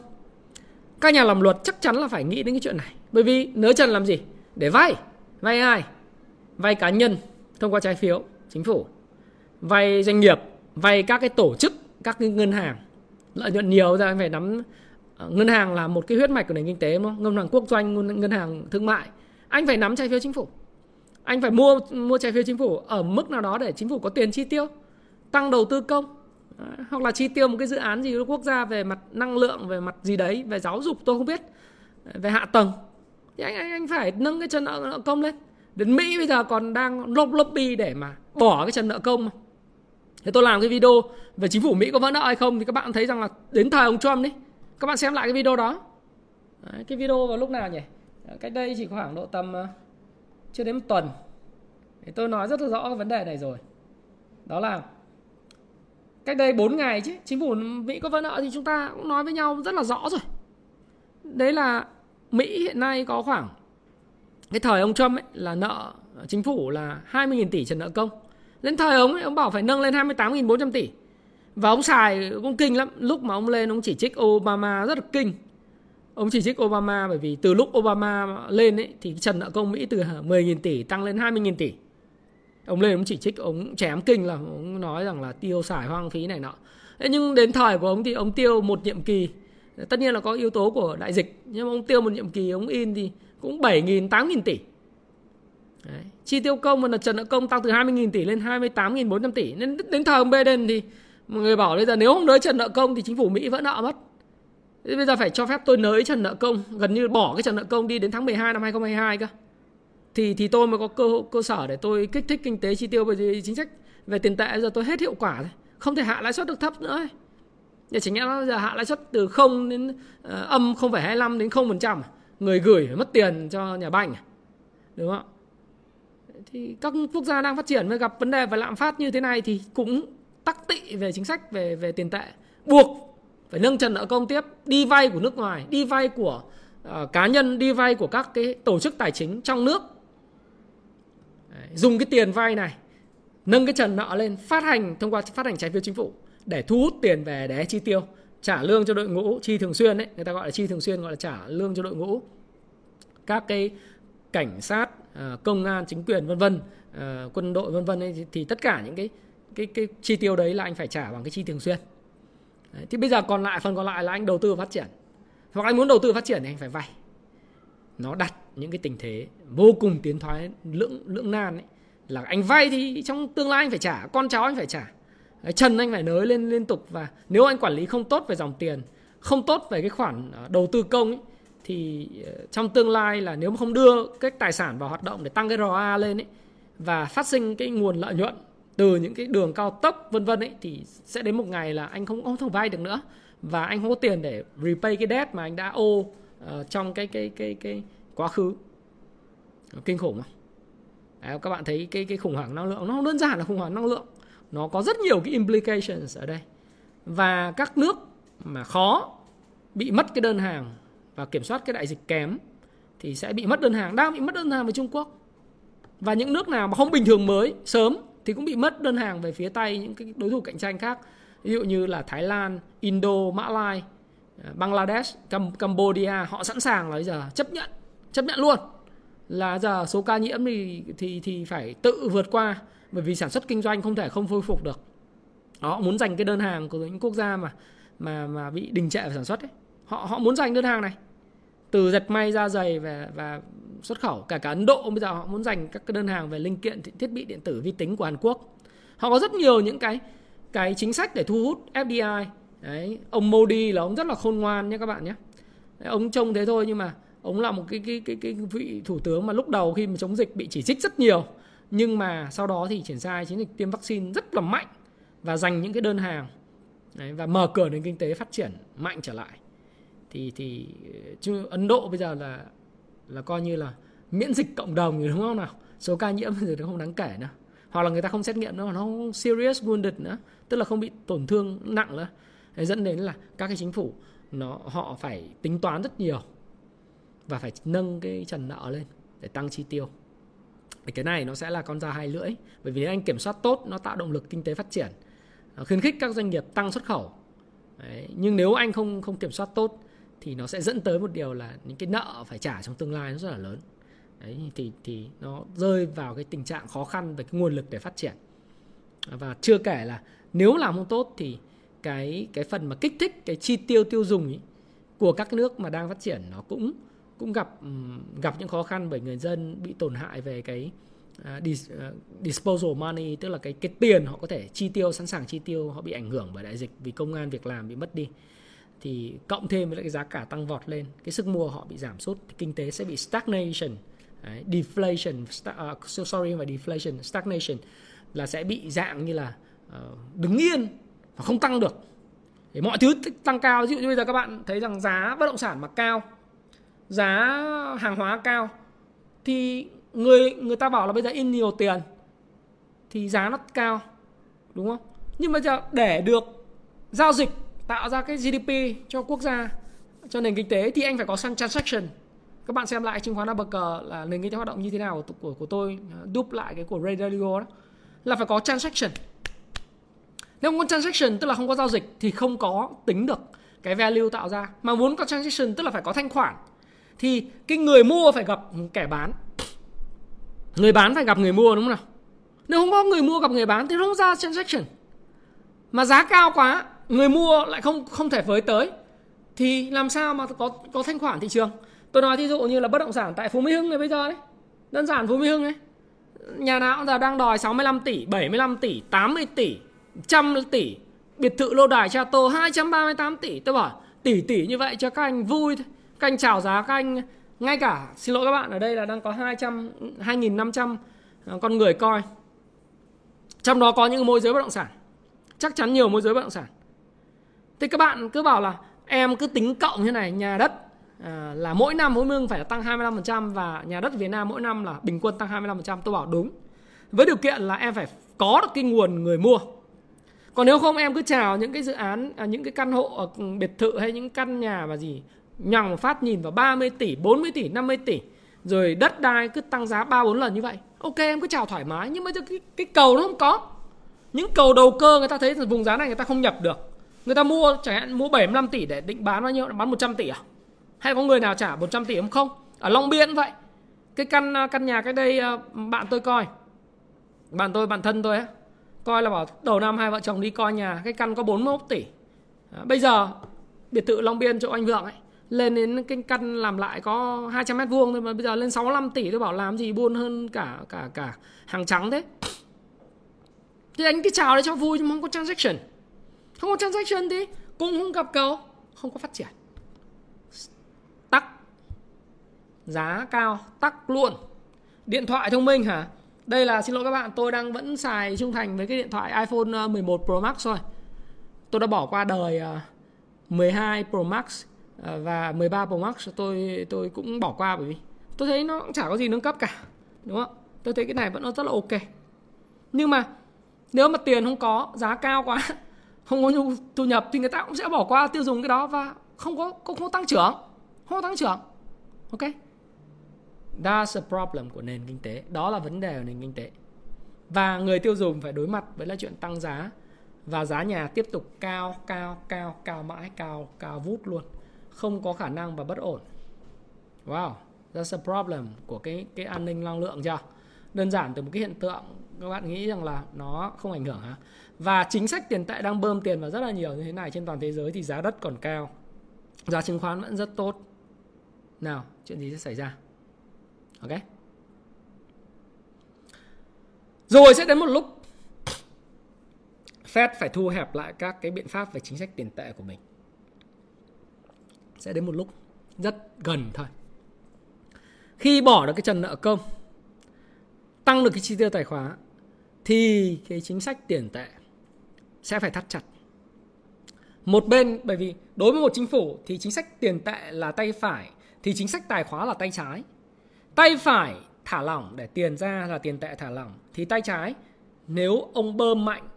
Các nhà làm luật chắc chắn là phải nghĩ đến cái chuyện này. Bởi vì nới trần làm gì? Để vay. Vay ai? Vay cá nhân thông qua trái phiếu, chính phủ. Vay doanh nghiệp, vay các cái tổ chức, các cái ngân hàng. Lợi nhuận nhiều, ra phải nắm ờ, ngân hàng là một cái huyết mạch của nền kinh tế không? ngân hàng quốc doanh ngân hàng thương mại. Anh phải nắm trái phiếu chính phủ. Anh phải mua mua trái phiếu chính phủ ở mức nào đó để chính phủ có tiền chi tiêu, tăng đầu tư công hoặc là chi tiêu một cái dự án gì quốc gia về mặt năng lượng về mặt gì đấy về giáo dục tôi không biết. Về hạ tầng. Thì anh anh anh phải nâng cái chân nợ, nợ công lên. Đến Mỹ bây giờ còn đang lobby lobby để mà bỏ cái chân nợ công mà. Thế tôi làm cái video về chính phủ Mỹ có vỡ nợ hay không thì các bạn thấy rằng là đến thời ông Trump đi các bạn xem lại cái video đó. Đấy, cái video vào lúc nào nhỉ? Cách đây chỉ khoảng độ tầm uh, chưa đến một tuần. Thì tôi nói rất là rõ vấn đề này rồi. Đó là cách đây 4 ngày chứ chính phủ Mỹ có vỡ nợ thì chúng ta cũng nói với nhau rất là rõ rồi. Đấy là Mỹ hiện nay có khoảng cái thời ông Trump ấy, là nợ chính phủ là 20.000 tỷ trần nợ công. Đến thời ông ấy ông bảo phải nâng lên 28.400 tỷ. Và ông xài cũng kinh lắm. Lúc mà ông lên ông chỉ trích Obama rất là kinh. Ông chỉ trích Obama bởi vì từ lúc Obama lên ấy thì trần nợ công Mỹ từ 10.000 tỷ tăng lên 20.000 tỷ ông lên ông chỉ trích, ông chém kinh là ông nói rằng là tiêu xài hoang phí này nọ. Thế nhưng đến thời của ông thì ông tiêu một nhiệm kỳ. Tất nhiên là có yếu tố của đại dịch, nhưng mà ông tiêu một nhiệm kỳ, ông in thì cũng 7.000 8.000 tỷ. Đấy. chi tiêu công mà trần nợ công tăng từ 20.000 tỷ lên 28.400 tỷ. Nên đến thời ông Biden thì mọi người bảo bây giờ nếu không nới trần nợ công thì chính phủ Mỹ vẫn nợ mất. Thế bây giờ phải cho phép tôi nới trần nợ công, gần như bỏ cái trần nợ công đi đến tháng 12 năm 2022 cơ thì thì tôi mới có cơ cơ sở để tôi kích thích kinh tế chi tiêu bởi vì chính sách về tiền tệ giờ tôi hết hiệu quả rồi không thể hạ lãi suất được thấp nữa ấy. Để chính là giờ hạ lãi suất từ 0 đến uh, âm 0,25 đến 0%. À? Người gửi phải mất tiền cho nhà banh. À? Đúng không? Thì các quốc gia đang phát triển mới gặp vấn đề về lạm phát như thế này thì cũng tắc tị về chính sách về về tiền tệ. Buộc phải nâng trần nợ công tiếp, đi vay của nước ngoài, đi vay của uh, cá nhân, đi vay của các cái tổ chức tài chính trong nước. Đấy, dùng cái tiền vay này nâng cái trần nợ lên phát hành thông qua phát hành trái phiếu chính phủ để thu hút tiền về để chi tiêu trả lương cho đội ngũ chi thường xuyên đấy người ta gọi là chi thường xuyên gọi là trả lương cho đội ngũ. Các cái cảnh sát ờ, công an chính quyền vân vân ờ, quân đội vân vân thì, thì tất cả những cái cái cái chi tiêu đấy là anh phải trả bằng cái chi thường xuyên. Đấy, thì bây giờ còn lại phần còn lại là anh đầu tư phát triển. Hoặc anh muốn đầu tư phát triển thì anh phải vay. Nó đặt những cái tình thế vô cùng tiến thoái lưỡng lưỡng nan ấy là anh vay thì trong tương lai anh phải trả con cháu anh phải trả. Trần anh phải nới lên liên tục và nếu anh quản lý không tốt về dòng tiền không tốt về cái khoản ờ, đầu tư công ấy, thì ờ, trong tương lai là nếu mà không đưa cái tài sản vào hoạt động để tăng cái ROA lên ấy và phát sinh cái nguồn lợi nhuận từ những cái đường cao tốc vân vân ấy thì sẽ đến một ngày là anh không không thể vay được nữa. Và anh không có tiền để repay cái debt mà anh đã ô uh, ờ, trong cái cái cái cái quá khứ. Kinh khủng không? Đấy, các bạn thấy cái cái khủng hoảng năng lượng nó không đơn giản là khủng hoảng năng lượng. Nó có rất nhiều cái implications ở đây. Và các nước mà khó bị mất cái đơn hàng và kiểm soát cái đại dịch kém thì sẽ bị mất đơn hàng đang bị mất đơn hàng với Trung Quốc. Và những nước nào mà không bình thường mới sớm thì cũng bị mất đơn hàng về phía tay những cái đối thủ cạnh tranh khác. Ví dụ như là Thái Lan, Indo, Mã Lai, Bangladesh, Cam- Cambodia họ sẵn sàng là bây giờ chấp nhận chấp nhận luôn. Là giờ số ca nhiễm thì thì thì phải tự vượt qua bởi vì sản xuất kinh doanh không thể không khôi phục được. Họ muốn giành cái đơn hàng của những quốc gia mà mà mà bị đình trệ về sản xuất ấy. họ họ muốn giành đơn hàng này. Từ dệt may ra giày và và xuất khẩu cả cả Ấn Độ bây giờ họ muốn giành các cái đơn hàng về linh kiện thiết bị điện tử vi tính của Hàn Quốc. Họ có rất nhiều những cái cái chính sách để thu hút FDI đấy ông Modi là ông rất là khôn ngoan nhé các bạn nhé. Đấy, ông trông thế thôi nhưng mà ông là một cái cái cái cái vị thủ tướng mà lúc đầu khi mà chống dịch bị chỉ trích rất nhiều. Nhưng mà sau đó thì triển khai chiến dịch tiêm vaccine rất là mạnh và giành những cái đơn hàng Đấy, và mở cửa nền kinh tế phát triển mạnh trở lại. Thì thì chứ Ấn Độ bây giờ là là coi như là miễn dịch cộng đồng rồi đúng không nào? Số ca nhiễm thì nó không đáng kể nữa. Hoặc là người ta không xét nghiệm nữa nó không serious wounded nữa. Tức là không bị tổn thương nặng nữa. Đấy, dẫn đến là các cái chính phủ nó họ phải tính toán rất nhiều và phải nâng cái trần nợ lên để tăng chi tiêu. Thì cái này nó sẽ là con dao hai lưỡi bởi vì nếu anh kiểm soát tốt nó tạo động lực kinh tế phát triển nó khuyến khích các doanh nghiệp tăng xuất khẩu. Đấy. nhưng nếu anh không không kiểm soát tốt thì nó sẽ dẫn tới một điều là những cái nợ phải trả trong tương lai nó rất là lớn. Đấy, thì thì nó rơi vào cái tình trạng khó khăn về cái nguồn lực để phát triển. Và chưa kể là nếu làm không tốt thì cái cái phần mà kích thích cái chi tiêu tiêu dùng ý, của các nước mà đang phát triển nó cũng cũng gặp gặp những khó khăn bởi người dân bị tổn hại về cái uh, dis, uh, disposal money tức là cái cái tiền họ có thể chi tiêu sẵn sàng chi tiêu họ bị ảnh hưởng bởi đại dịch vì công an việc làm bị mất đi. Thì cộng thêm với cái giá cả tăng vọt lên cái sức mua họ bị giảm sút thì kinh tế sẽ bị stagnation Đấy, deflation uh, sorry mà deflation stagnation là sẽ bị dạng như là uh, đứng yên và không tăng được. Thì mọi thứ tăng cao. Ví dụ như bây giờ các bạn thấy rằng giá bất động sản mà cao giá hàng hóa cao thì người người ta bảo là bây giờ in nhiều tiền thì giá nó cao đúng không? Nhưng mà giờ để được giao dịch tạo ra cái GDP cho quốc gia cho nền kinh tế thì anh phải có sang transaction. Các bạn xem lại chứng khoán ABG là nền kinh tế hoạt động như thế nào của của, của tôi à, đúp lại cái của Ray Dalio đó là phải có transaction. Nếu không có transaction tức là không có giao dịch thì không có tính được cái value tạo ra mà muốn có transaction tức là phải có thanh khoản thì cái người mua phải gặp kẻ bán. Người bán phải gặp người mua, đúng không nào? Nếu không có người mua gặp người bán thì không ra transaction. Mà giá cao quá, người mua lại không không thể với tới. Thì làm sao mà có có thanh khoản thị trường? Tôi nói thí dụ như là bất động sản tại phú mỹ hưng này bây giờ đấy. Đơn giản phú mỹ hưng ấy. Nhà nào giờ đang đòi 65 tỷ 75 tỷ 80 tỷ, trăm tỷ. Biệt thự lô đài Chateau 238 tỷ. Tôi bảo, tỷ tỷ như vậy cho các anh vui thôi các anh chào giá các anh. Ngay cả xin lỗi các bạn ở đây là đang có 200 2500 à, con người coi. Trong đó có những môi giới bất động sản. Chắc chắn nhiều môi giới bất động sản. Thì các bạn cứ bảo là em cứ tính cộng như này nhà đất à, là mỗi năm mỗi mương phải tăng 25% và nhà đất Việt Nam mỗi năm là bình quân tăng 25% tôi bảo đúng. Với điều kiện là em phải có được cái nguồn người mua. Còn nếu không em cứ chào những cái dự án à, những cái căn hộ ở biệt thự hay những căn nhà mà gì nhằng một phát nhìn vào 30 tỷ 40 tỷ 50 tỷ. Rồi đất đai cứ tăng giá ba bốn lần như vậy. Ok em cứ chào thoải mái nhưng mà cái, cái cầu nó không có. Những cầu đầu cơ người ta thấy vùng giá này người ta không nhập được. Người ta mua chẳng hạn mua 75 tỷ để định bán bao nhiêu? Bán 100 tỷ à? Hay có người nào trả 100 tỷ không? Không ở Long Biên vậy. Cái căn à, căn nhà cái đây à, bạn tôi coi. Bạn tôi bạn thân tôi ấy coi là bảo đầu năm hai vợ chồng đi coi nhà cái căn có 41 tỷ. À, bây giờ biệt thự Long Biên chỗ anh Vượng ấy lên đến cái căn làm lại có 200 mét vuông thôi mà bây giờ lên 65 tỷ tôi bảo làm gì buôn hơn cả cả cả hàng trắng thế. Thì anh cứ chào đấy cho vui nhưng không có transaction. Không có transaction thì cũng không gặp cầu, không có phát triển. Tắc. Giá cao, tắc luôn. Điện thoại thông minh hả? Đây là, xin lỗi các bạn, tôi đang vẫn xài trung thành với cái điện thoại iPhone ờ, 11 Pro Max thôi. Tôi đã bỏ qua đời ờ, 12 Pro Max. Ờ, và 13 Pro Max tôi tôi cũng bỏ qua bởi vì tôi thấy nó cũng chả có gì nâng cấp cả, đúng không? Tôi thấy cái này vẫn nó rất là ok. Nhưng mà nếu mà tiền không có, giá cao quá, không có nhu thu nhập thì người ta cũng sẽ bỏ qua tiêu dùng cái đó và không có không có tăng trưởng, không có tăng trưởng. Ok? That's a problem của nền kinh tế. Đó là vấn đề của nền kinh tế. Và người tiêu dùng phải đối mặt với là chuyện tăng giá và giá nhà tiếp tục cao cao cao cao mãi, cao cao vút luôn không có khả năng và bất ổn. Wow, that's a problem của cái cái an ninh năng lượng chưa? Đơn giản từ một cái hiện tượng các bạn nghĩ rằng là nó không ảnh hưởng hả? Và chính sách tiền tệ đang bơm tiền vào rất là nhiều như thế này trên toàn thế giới thì giá đất còn cao. Giá chứng khoán vẫn rất tốt. Nào, chuyện gì sẽ xảy ra? Ok. Rồi, sẽ đến một lúc Fed phải thu hẹp lại các cái biện pháp về chính sách tiền tệ của mình sẽ đến một lúc rất gần thôi khi bỏ được cái trần nợ công, tăng được cái chi tiêu tài khoá, thì cái chính sách tiền tệ sẽ phải thắt chặt. Một bên, bởi vì đối với một chính phủ thì chính sách tiền tệ là tay phải, thì chính sách tài khoá là tay trái. Tay phải thả lỏng để tiền ra là tiền tệ thả lỏng, thì tay trái, nếu ông bơm mạnh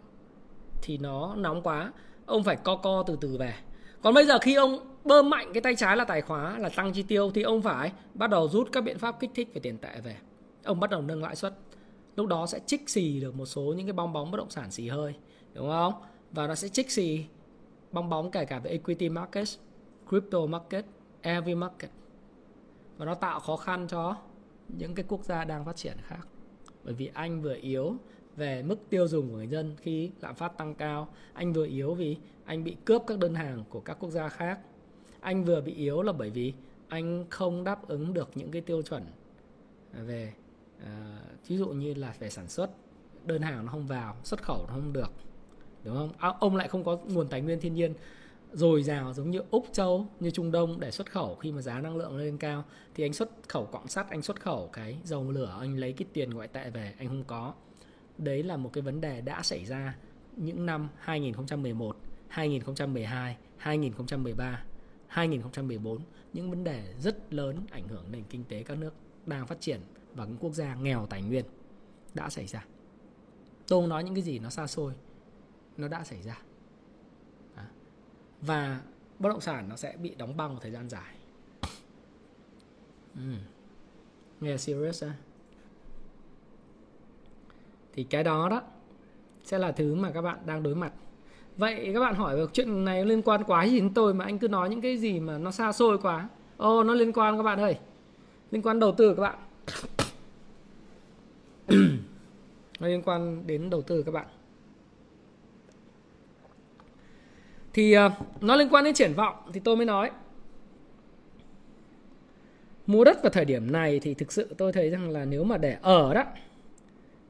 thì nó nóng quá, ông phải co co từ từ về. Còn bây giờ khi ông bơm mạnh cái tay trái là tài khóa là tăng chi tiêu, thì ông phải bắt đầu rút các biện pháp kích thích về tiền tệ về. Ông bắt đầu nâng lãi suất. Lúc đó sẽ trích xì được một số những cái bong bóng bất động sản xì hơi, đúng không? Và nó sẽ trích xì bong bóng kể cả về equity market crypto market every market. Và nó tạo khó khăn cho những cái quốc gia đang phát triển khác. Bởi vì anh vừa yếu về mức tiêu dùng của người dân khi lạm phát tăng cao. Anh vừa yếu vì anh bị cướp các đơn hàng của các quốc gia khác anh vừa bị yếu là bởi vì anh không đáp ứng được những cái tiêu chuẩn à, về à, uh, ví dụ như là về sản xuất đơn hàng nó không vào xuất khẩu nó không được đúng không? À, ông lại không có nguồn tài nguyên thiên nhiên dồi dào giống như úc châu như trung đông để xuất khẩu khi mà giá năng lượng lên cao thì anh xuất khẩu quặng sắt anh xuất khẩu cái dầu lửa anh lấy cái tiền ngoại tệ về anh không có. Đấy là một cái vấn đề đã xảy ra những năm 2011 2012 2013 2014 những vấn đề rất lớn ảnh hưởng nền kinh tế các nước đang phát triển và những quốc gia nghèo tài nguyên đã xảy ra. Tôi không nói những cái gì nó xa xôi, nó đã xảy ra. Và bất động sản nó sẽ bị đóng băng một thời gian dài. Ừ. Nghe serious à? Thì cái đó đó sẽ là thứ mà các bạn đang đối mặt vậy các bạn hỏi về chuyện này liên quan quá gì đến tôi mà anh cứ nói những cái gì mà nó xa xôi quá. Ô oh, nó liên quan các bạn ơi. Liên quan đầu tư các bạn. Nó liên quan đến đầu tư các bạn. Thì uh, nó liên quan đến triển vọng thì tôi mới nói. Mua đất vào thời điểm này thì thực sự tôi thấy rằng là nếu mà để ở đó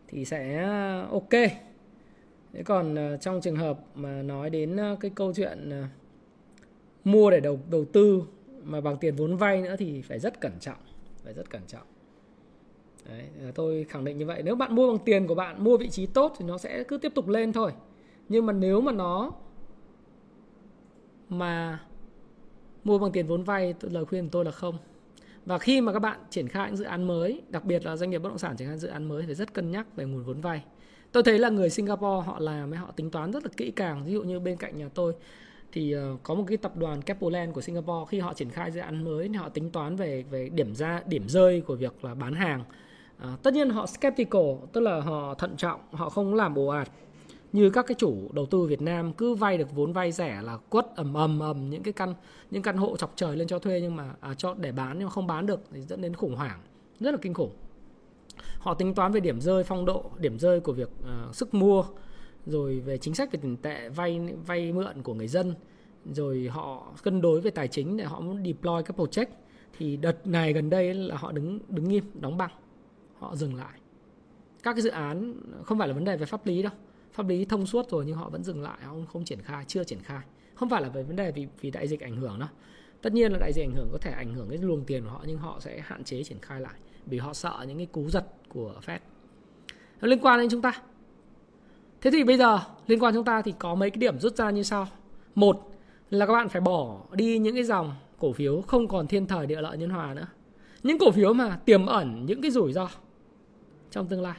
thì sẽ ok Thế còn ờ, trong trường hợp mà nói đến ờ, cái câu chuyện ờ, mua để đầu đầu tư mà bằng tiền vốn vay nữa thì phải rất cẩn trọng phải rất cẩn trọng. Đấy, tôi khẳng định như vậy. Nếu bạn mua bằng tiền của bạn mua vị trí tốt thì nó sẽ cứ tiếp tục lên thôi. Nhưng mà nếu mà nó mà mua bằng tiền vốn vay lời khuyên của tôi là không. Và khi mà các bạn triển khai những dự án mới đặc biệt là doanh nghiệp bất động sản triển khai dự án mới thì rất cân nhắc về nguồn vốn vay tôi thấy là người Singapore họ làm họ tính toán rất là kỹ càng. Ví dụ như bên cạnh nhà tôi thì ờ, có một cái tập đoàn Capoland của Singapore khi họ triển khai dự án mới thì họ tính toán về về điểm ra điểm rơi của việc là bán hàng. À, tất nhiên họ skeptical tức là họ thận trọng họ không làm ồ ạt. Như các cái chủ đầu tư Việt Nam cứ vay được vốn vay rẻ là quất ầm ầm ầm những cái căn những căn hộ chọc trời lên cho thuê nhưng mà à, cho để bán nhưng mà không bán được thì dẫn đến khủng hoảng rất là kinh khủng họ tính toán về điểm rơi phong độ điểm rơi của việc uh, sức mua rồi về chính sách về tiền tệ vay vay mượn của người dân rồi họ cân đối về tài chính để họ muốn deploy các project. Thì đợt này gần đây là họ đứng đứng nghiêm đóng băng họ dừng lại. Các cái dự án không phải là vấn đề về pháp lý đâu. Pháp lý thông suốt rồi nhưng họ vẫn dừng lại họ không, không triển khai chưa triển khai. Không phải là về vấn đề vì vì đại dịch ảnh hưởng đâu. Tất nhiên là đại dịch ảnh hưởng có thể ảnh hưởng đến luồng tiền của họ nhưng họ sẽ hạn chế triển khai lại vì họ sợ những cái cú giật của Fed. Liên quan đến chúng ta. Thế thì bây giờ, liên quan chúng ta thì có mấy cái điểm rút ra như sau. Một là các bạn phải bỏ đi những cái dòng cổ phiếu không còn thiên thời địa lợi nhân hòa nữa. Những cổ phiếu mà tiềm ẩn những cái rủi ro trong tương lai.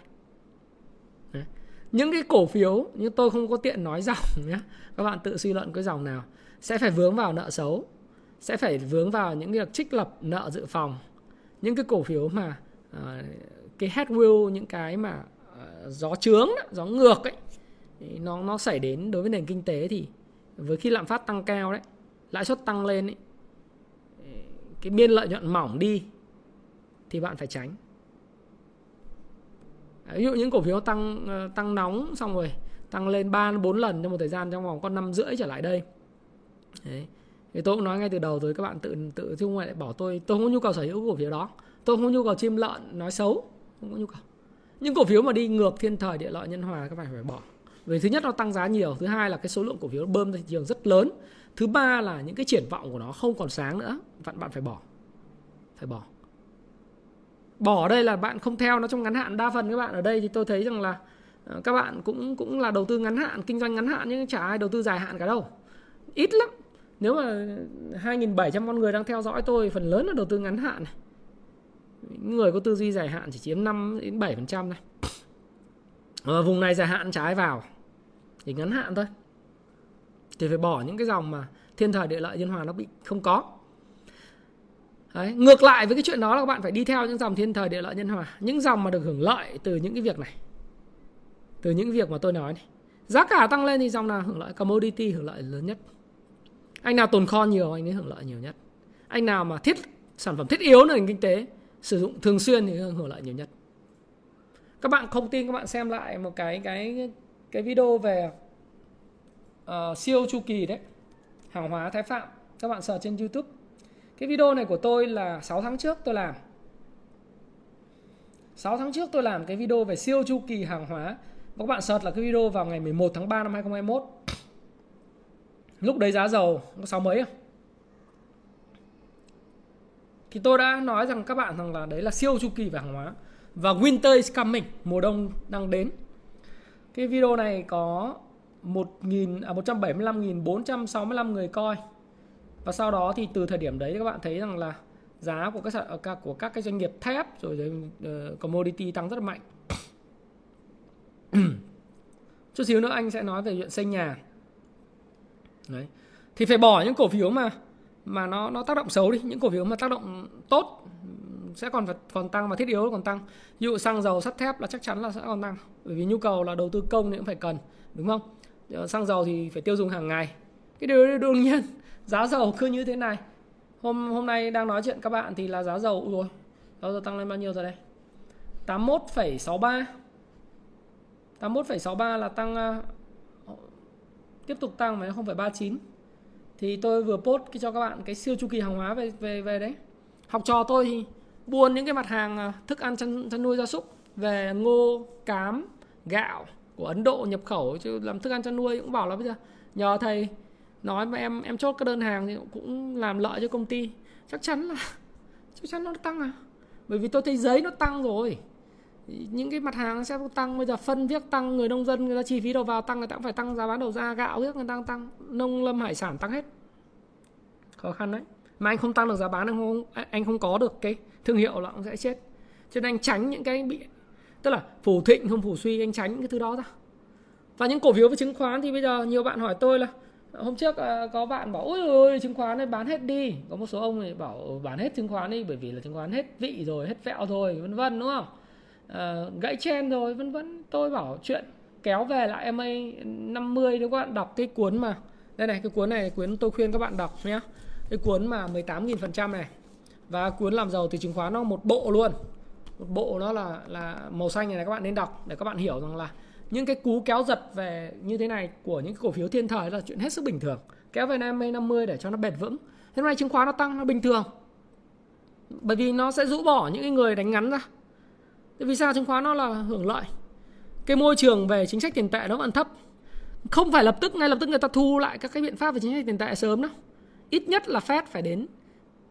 Đấy. những cái cổ phiếu như tôi không có tiện nói dòng nhé các bạn tự suy luận cái dòng nào. Sẽ phải vướng vào nợ xấu. Sẽ phải vướng vào những việc trích lập nợ dự phòng những cái cổ phiếu mà uh, cái headwill những cái mà uh, gió trướng gió ngược ấy nó nó xảy đến đối với nền kinh tế thì với khi lạm phát tăng cao đấy lãi suất tăng lên ấy, cái biên lợi nhuận mỏng đi thì bạn phải tránh ví dụ những cổ phiếu tăng ờ, tăng nóng xong rồi tăng lên 3 4 lần trong một thời gian trong vòng con năm rưỡi trở lại đây Đấy thì tôi cũng nói ngay từ đầu rồi, các bạn tự tự chứ không lại bỏ tôi tôi không có nhu cầu sở hữu cổ phiếu đó. Tôi không có nhu cầu chim lợn nói xấu, không có nhu cầu. Những cổ phiếu mà đi ngược thiên thời địa lợi nhân hòa, các bạn phải bỏ. Vì thứ nhất nó tăng giá nhiều, thứ hai là cái số lượng cổ phiếu bơm ra thị trường rất lớn. Thứ ba là những cái triển vọng của nó không còn sáng nữa, bạn bạn phải bỏ. Phải bỏ. Bỏ đây là bạn không theo nó trong ngắn hạn, đa phần các bạn ở đây thì tôi thấy rằng là ờ, các bạn cũng cũng là đầu tư ngắn hạn, kinh doanh ngắn hạn nhưng chả ai đầu tư dài hạn cả đâu. Ít lắm nếu mà 2.700 con người đang theo dõi tôi, phần lớn là đầu tư ngắn hạn này. Người có tư duy dài hạn chỉ chiếm 5 đến 7 phần trăm này ở vùng này dài hạn trái vào thì ngắn hạn thôi. Thì phải bỏ những cái dòng mà thiên thời địa lợi nhân hòa nó bị không có. Đấy. ngược lại với cái chuyện đó là các bạn phải đi theo những dòng thiên thời địa lợi nhân hòa. Những dòng mà được hưởng lợi từ những cái việc này, từ những việc mà tôi nói này. Giá cả tăng lên thì dòng nào hưởng lợi? Commodity hưởng lợi lớn nhất anh nào tồn kho nhiều anh ấy hưởng lợi nhiều nhất. Anh nào mà thiết sản phẩm thiết yếu nền kinh tế sử dụng thường xuyên thì hưởng lợi nhiều nhất. Các bạn không tin các bạn xem lại một cái cái cái video về uh, siêu chu kỳ đấy hàng hóa thái phạm. Các bạn search trên youtube. Cái video này của tôi là 6 tháng trước tôi làm. 6 tháng trước tôi làm cái video về siêu chu kỳ hàng hóa. Các bạn search là cái video vào ngày 11 tháng 3 năm 2021 lúc đấy giá dầu có sáu mấy không thì tôi đã nói rằng các bạn rằng là đấy là siêu chu kỳ về hàng hóa. Và winter is coming mùa đông đang đến. Cái video này có 1.000 à 175.465 người coi. Và sau đó thì từ thời điểm đấy các bạn thấy rằng là giá của các à, của các cái doanh nghiệp thép rồi uh, commodity tăng rất là mạnh. Chút xíu nữa anh sẽ nói về chuyện xây nhà đấy. Thì phải bỏ những cổ phiếu mà mà nó nó tác động xấu đi những cổ phiếu mà tác động tốt sẽ còn phải còn tăng mà thiết yếu còn tăng. Ví dụ xăng dầu sắt thép là chắc chắn là sẽ còn tăng bởi vì nhu cầu là đầu tư công thì cũng phải cần đúng không? Ờ, xăng dầu thì phải tiêu dùng hàng ngày. Cái điều đương nhiên giá dầu cứ như thế này. Hôm hôm nay đang nói chuyện các bạn thì là giá dầu rồi giá dầu tăng lên bao nhiêu rồi đây? 81,63 81,63 là tăng ờ, tiếp tục tăng mà không phải 39 thì tôi vừa post cho các bạn cái siêu chu kỳ hàng hóa về về về đấy. Học trò tôi thì buôn những cái mặt hàng à, thức ăn chăn, chăn nuôi gia súc về ngô cám gạo của Ấn Độ nhập khẩu chứ làm thức ăn chăn nuôi cũng bảo là bây giờ nhờ thầy nói mà em em chốt cái đơn hàng thì cũng làm lợi cho công ty. Chắc chắn là chắc chắn nó tăng à? Bởi vì tôi thấy giấy nó tăng rồi những cái mặt hàng sẽ tăng, bây giờ phân viết tăng, người nông dân người ta chi phí đầu vào tăng, người ta cũng phải tăng giá bán đầu ra, gạo viết người ta tăng tăng, nông lâm hải sản tăng hết. Khó khăn đấy. Mà anh không tăng được giá bán, anh không anh không có được cái thương hiệu là cũng sẽ chết. Cho nên anh tránh những cái bị, tức là phủ thịnh không phủ suy, anh tránh những cái thứ đó ra. Và những cổ phiếu với chứng khoán thì bây giờ nhiều bạn hỏi tôi là, hôm trước à, có bạn bảo, ôi ôi chứng khoán này bán hết đi. Có một số ông thì bảo ừ, bán hết chứng khoán đi, bởi vì là chứng khoán hết vị rồi, hết vẹo rồi, vân vân, đúng không? Uh, gãy chen rồi vân vân. Tôi bảo chuyện kéo về lại MA 50 nếu các bạn đọc cái cuốn mà. Đây này cái cuốn này cuốn tôi khuyên các bạn đọc nhé cái cuốn mà 18.000% này. Và cuốn làm giàu từ chứng khoán nó một bộ luôn. Một bộ nó là là màu xanh này, này các bạn nên đọc để các bạn hiểu rằng là những cái cú kéo giật về như thế này của những cổ phiếu thiên thời là chuyện hết sức bình thường. Kéo về năm 50 để cho nó bền vững. Thế này chứng khoán nó tăng nó bình thường. Bởi vì nó sẽ rũ bỏ những người đánh ngắn ra vì sao chứng khoán nó là hưởng lợi cái môi trường về chính sách tiền tệ nó vẫn thấp không phải lập tức ngay lập tức người ta thu lại các cái biện pháp về chính sách tiền tệ sớm đâu ít nhất là Fed phải đến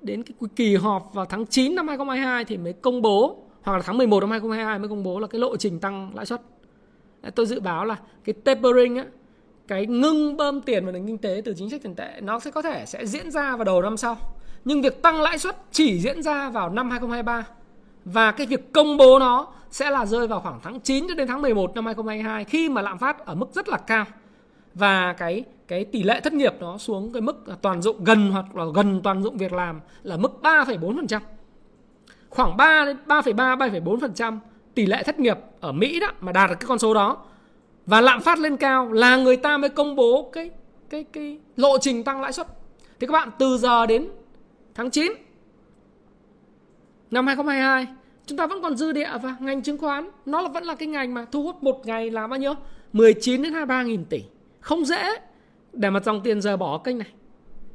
đến cái kỳ họp vào tháng 9 năm 2022 thì mới công bố hoặc là tháng 11 năm 2022 mới công bố là cái lộ trình tăng lãi suất. Tôi dự báo là cái tapering á, cái ngưng bơm tiền vào nền kinh tế từ chính sách tiền tệ nó sẽ có thể sẽ diễn ra vào đầu năm sau. Nhưng việc tăng lãi suất chỉ diễn ra vào năm 2023 và cái việc công bố nó sẽ là rơi vào khoảng tháng 9 cho đến tháng 11 năm 2022 khi mà lạm phát ở mức rất là cao và cái cái tỷ lệ thất nghiệp nó xuống cái mức toàn dụng gần hoặc là gần toàn dụng việc làm là mức 3,4%. Khoảng 3 đến 3,3 3,4% tỷ lệ thất nghiệp ở Mỹ đó mà đạt được cái con số đó và lạm phát lên cao là người ta mới công bố cái cái cái lộ trình tăng lãi suất. Thì các bạn từ giờ đến tháng 9 năm 2022 chúng ta vẫn còn dư địa và ngành chứng khoán nó là vẫn là cái ngành mà thu hút một ngày là bao nhiêu? 19 đến 23 nghìn tỷ. Không dễ để mà dòng tiền rời bỏ kênh này.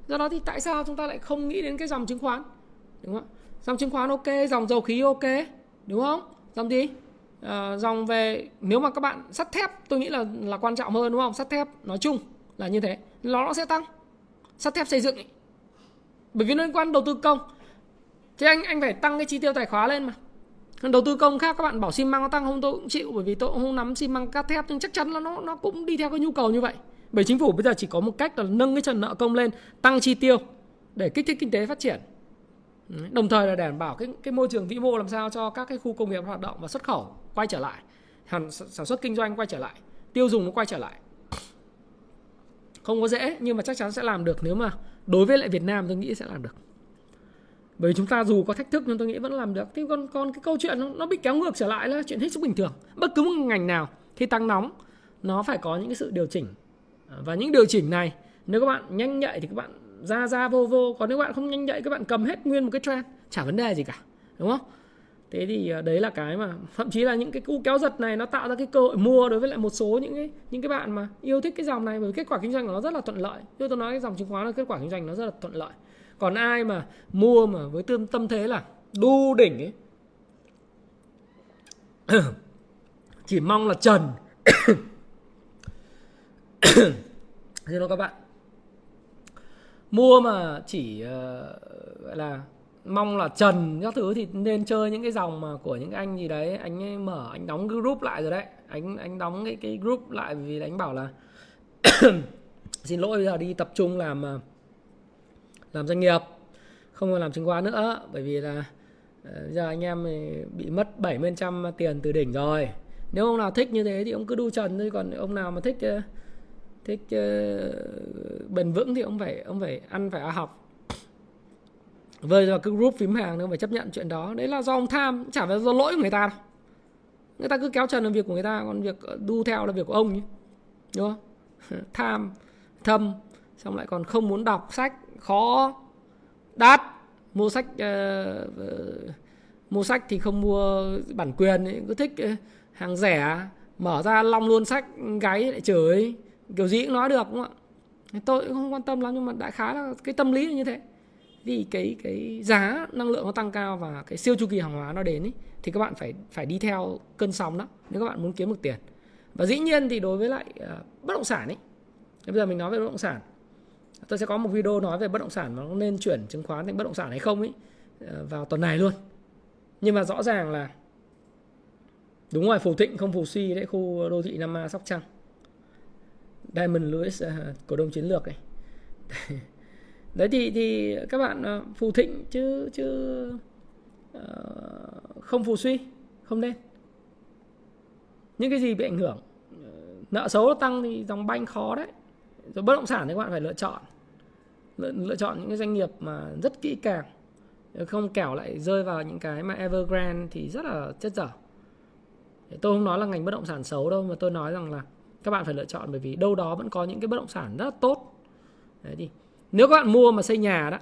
Do đó thì tại sao chúng ta lại không nghĩ đến cái dòng chứng khoán? Đúng không dòng chứng khoán ok dòng dầu khí ok đúng không? Dòng gì? À, dòng về nếu mà các bạn sắt thép tôi nghĩ là là quan trọng hơn đúng không? Sắt thép nói chung là như thế. Nó nó sẽ tăng. Sắt thép xây dựng ấy. bởi vì nó liên quan đầu tư công thì anh anh phải tăng cái chi tiêu tài khóa lên mà. Đầu tư công khác, các bạn bảo xi măng nó tăng không, tôi cũng chịu, bởi vì tôi cũng không nắm xi măng cát thép, nhưng chắc chắn là nó nó cũng đi theo cái nhu cầu như vậy. Bởi chính phủ bây giờ chỉ có một cách là nâng cái trần nợ công lên, tăng chi tiêu để kích thích kinh tế phát triển. Đồng thời là đảm bảo cái cái môi trường vĩ mô làm sao cho các cái khu công nghiệp hoạt động và xuất khẩu quay trở lại sản xuất kinh doanh quay trở lại, tiêu dùng nó quay trở lại. Không có dễ, nhưng mà chắc chắn sẽ làm được, nếu mà đối với lại Việt Nam tôi nghĩ sẽ làm được bởi vì chúng ta dù có thách thức nhưng tôi nghĩ vẫn làm được. Thế còn còn cái câu chuyện nó, nó bị kéo ngược trở lại là chuyện hết sức bình thường. Bất cứ một ngành nào khi tăng nóng nó phải có những cái sự điều chỉnh. Và những điều chỉnh này nếu các bạn nhanh nhạy thì các bạn ra ra vô vô. Còn nếu bạn không nhanh nhạy các bạn cầm hết nguyên một cái trend chả vấn đề gì cả đúng không? Thế thì ờ, đấy là cái mà thậm chí là những cái cú kéo giật này nó tạo ra cái cơ hội mua đối với lại một số những cái những cái bạn mà yêu thích cái dòng này. Bởi vì kết quả kinh doanh của nó rất là thuận lợi. Như tôi nói cái dòng chứng khoán là kết quả kinh doanh nó rất là thuận lợi còn ai mà mua mà với tâm tâm thế là đu đỉnh ấy. Chỉ mong là trần. Xin lỗi các bạn. Mua mà chỉ uh, gọi là mong là trần các thứ thì nên chơi những cái dòng mà của những anh gì đấy. Anh ấy mở anh đóng group lại rồi đấy. Anh anh đóng cái cái group lại vì anh bảo là xin lỗi bây giờ đi tập trung làm ờ, làm doanh nghiệp không còn làm chứng khoán nữa bởi vì là ờ, giờ anh em bị mất 70% tiền từ đỉnh rồi. Nếu ông nào thích như thế thì ông cứ đu trần thôi còn ông nào mà thích ờ, thích uh, bền vững thì ông phải ông phải ăn phải học. Với vào cái group phím hàng nó phải chấp nhận chuyện đó. Đấy là do ông tham chả phải do lỗi của người ta đâu. Người ta cứ kéo trần là việc của người ta còn việc đu theo là việc của ông nhé. Đúng không? Tham thâm xong lại còn không muốn đọc sách khó đắt mua sách uh, mua sách thì không mua bản quyền ấy, cứ thích ờ, hàng rẻ mở ra long luôn sách gáy lại chửi kiểu gì cũng nói được đúng không ạ? Tôi cũng không quan tâm lắm nhưng mà đại khái là cái tâm lý là như thế. Vì cái cái giá năng lượng nó tăng cao và cái siêu chu kỳ hàng hóa nó đến ý, thì các bạn phải phải đi theo cơn sóng đó nếu các bạn muốn kiếm được tiền. Và dĩ nhiên thì đối với lại uh, bất động sản ấy bây giờ mình nói về bất động sản tôi sẽ có một video nói về bất động sản nó nên chuyển chứng khoán thành bất động sản hay không ấy ờ, vào tuần này luôn. Nhưng mà rõ ràng là đúng rồi phù thịnh không phù suy đấy khu đô thị Nam A Sóc Trăng. Diamond Lewis uh, cổ đông chiến lược này. Đấy thì thì các bạn ờ, phù thịnh chứ chứ uh, không phù suy không nên. Những cái gì bị ảnh hưởng nợ xấu tăng thì dòng banh khó đấy rồi bất động sản thì các bạn phải lựa chọn. Lựa, lựa chọn những cái doanh nghiệp mà rất kỹ càng không kẻo lại rơi vào những cái mà Evergrande thì rất là chất dở. Tôi không nói là ngành bất động sản xấu đâu mà tôi nói rằng là các bạn phải lựa chọn bởi vì đâu đó vẫn có những cái bất động sản rất là tốt. Đấy thì nếu các bạn mua mà xây nhà đó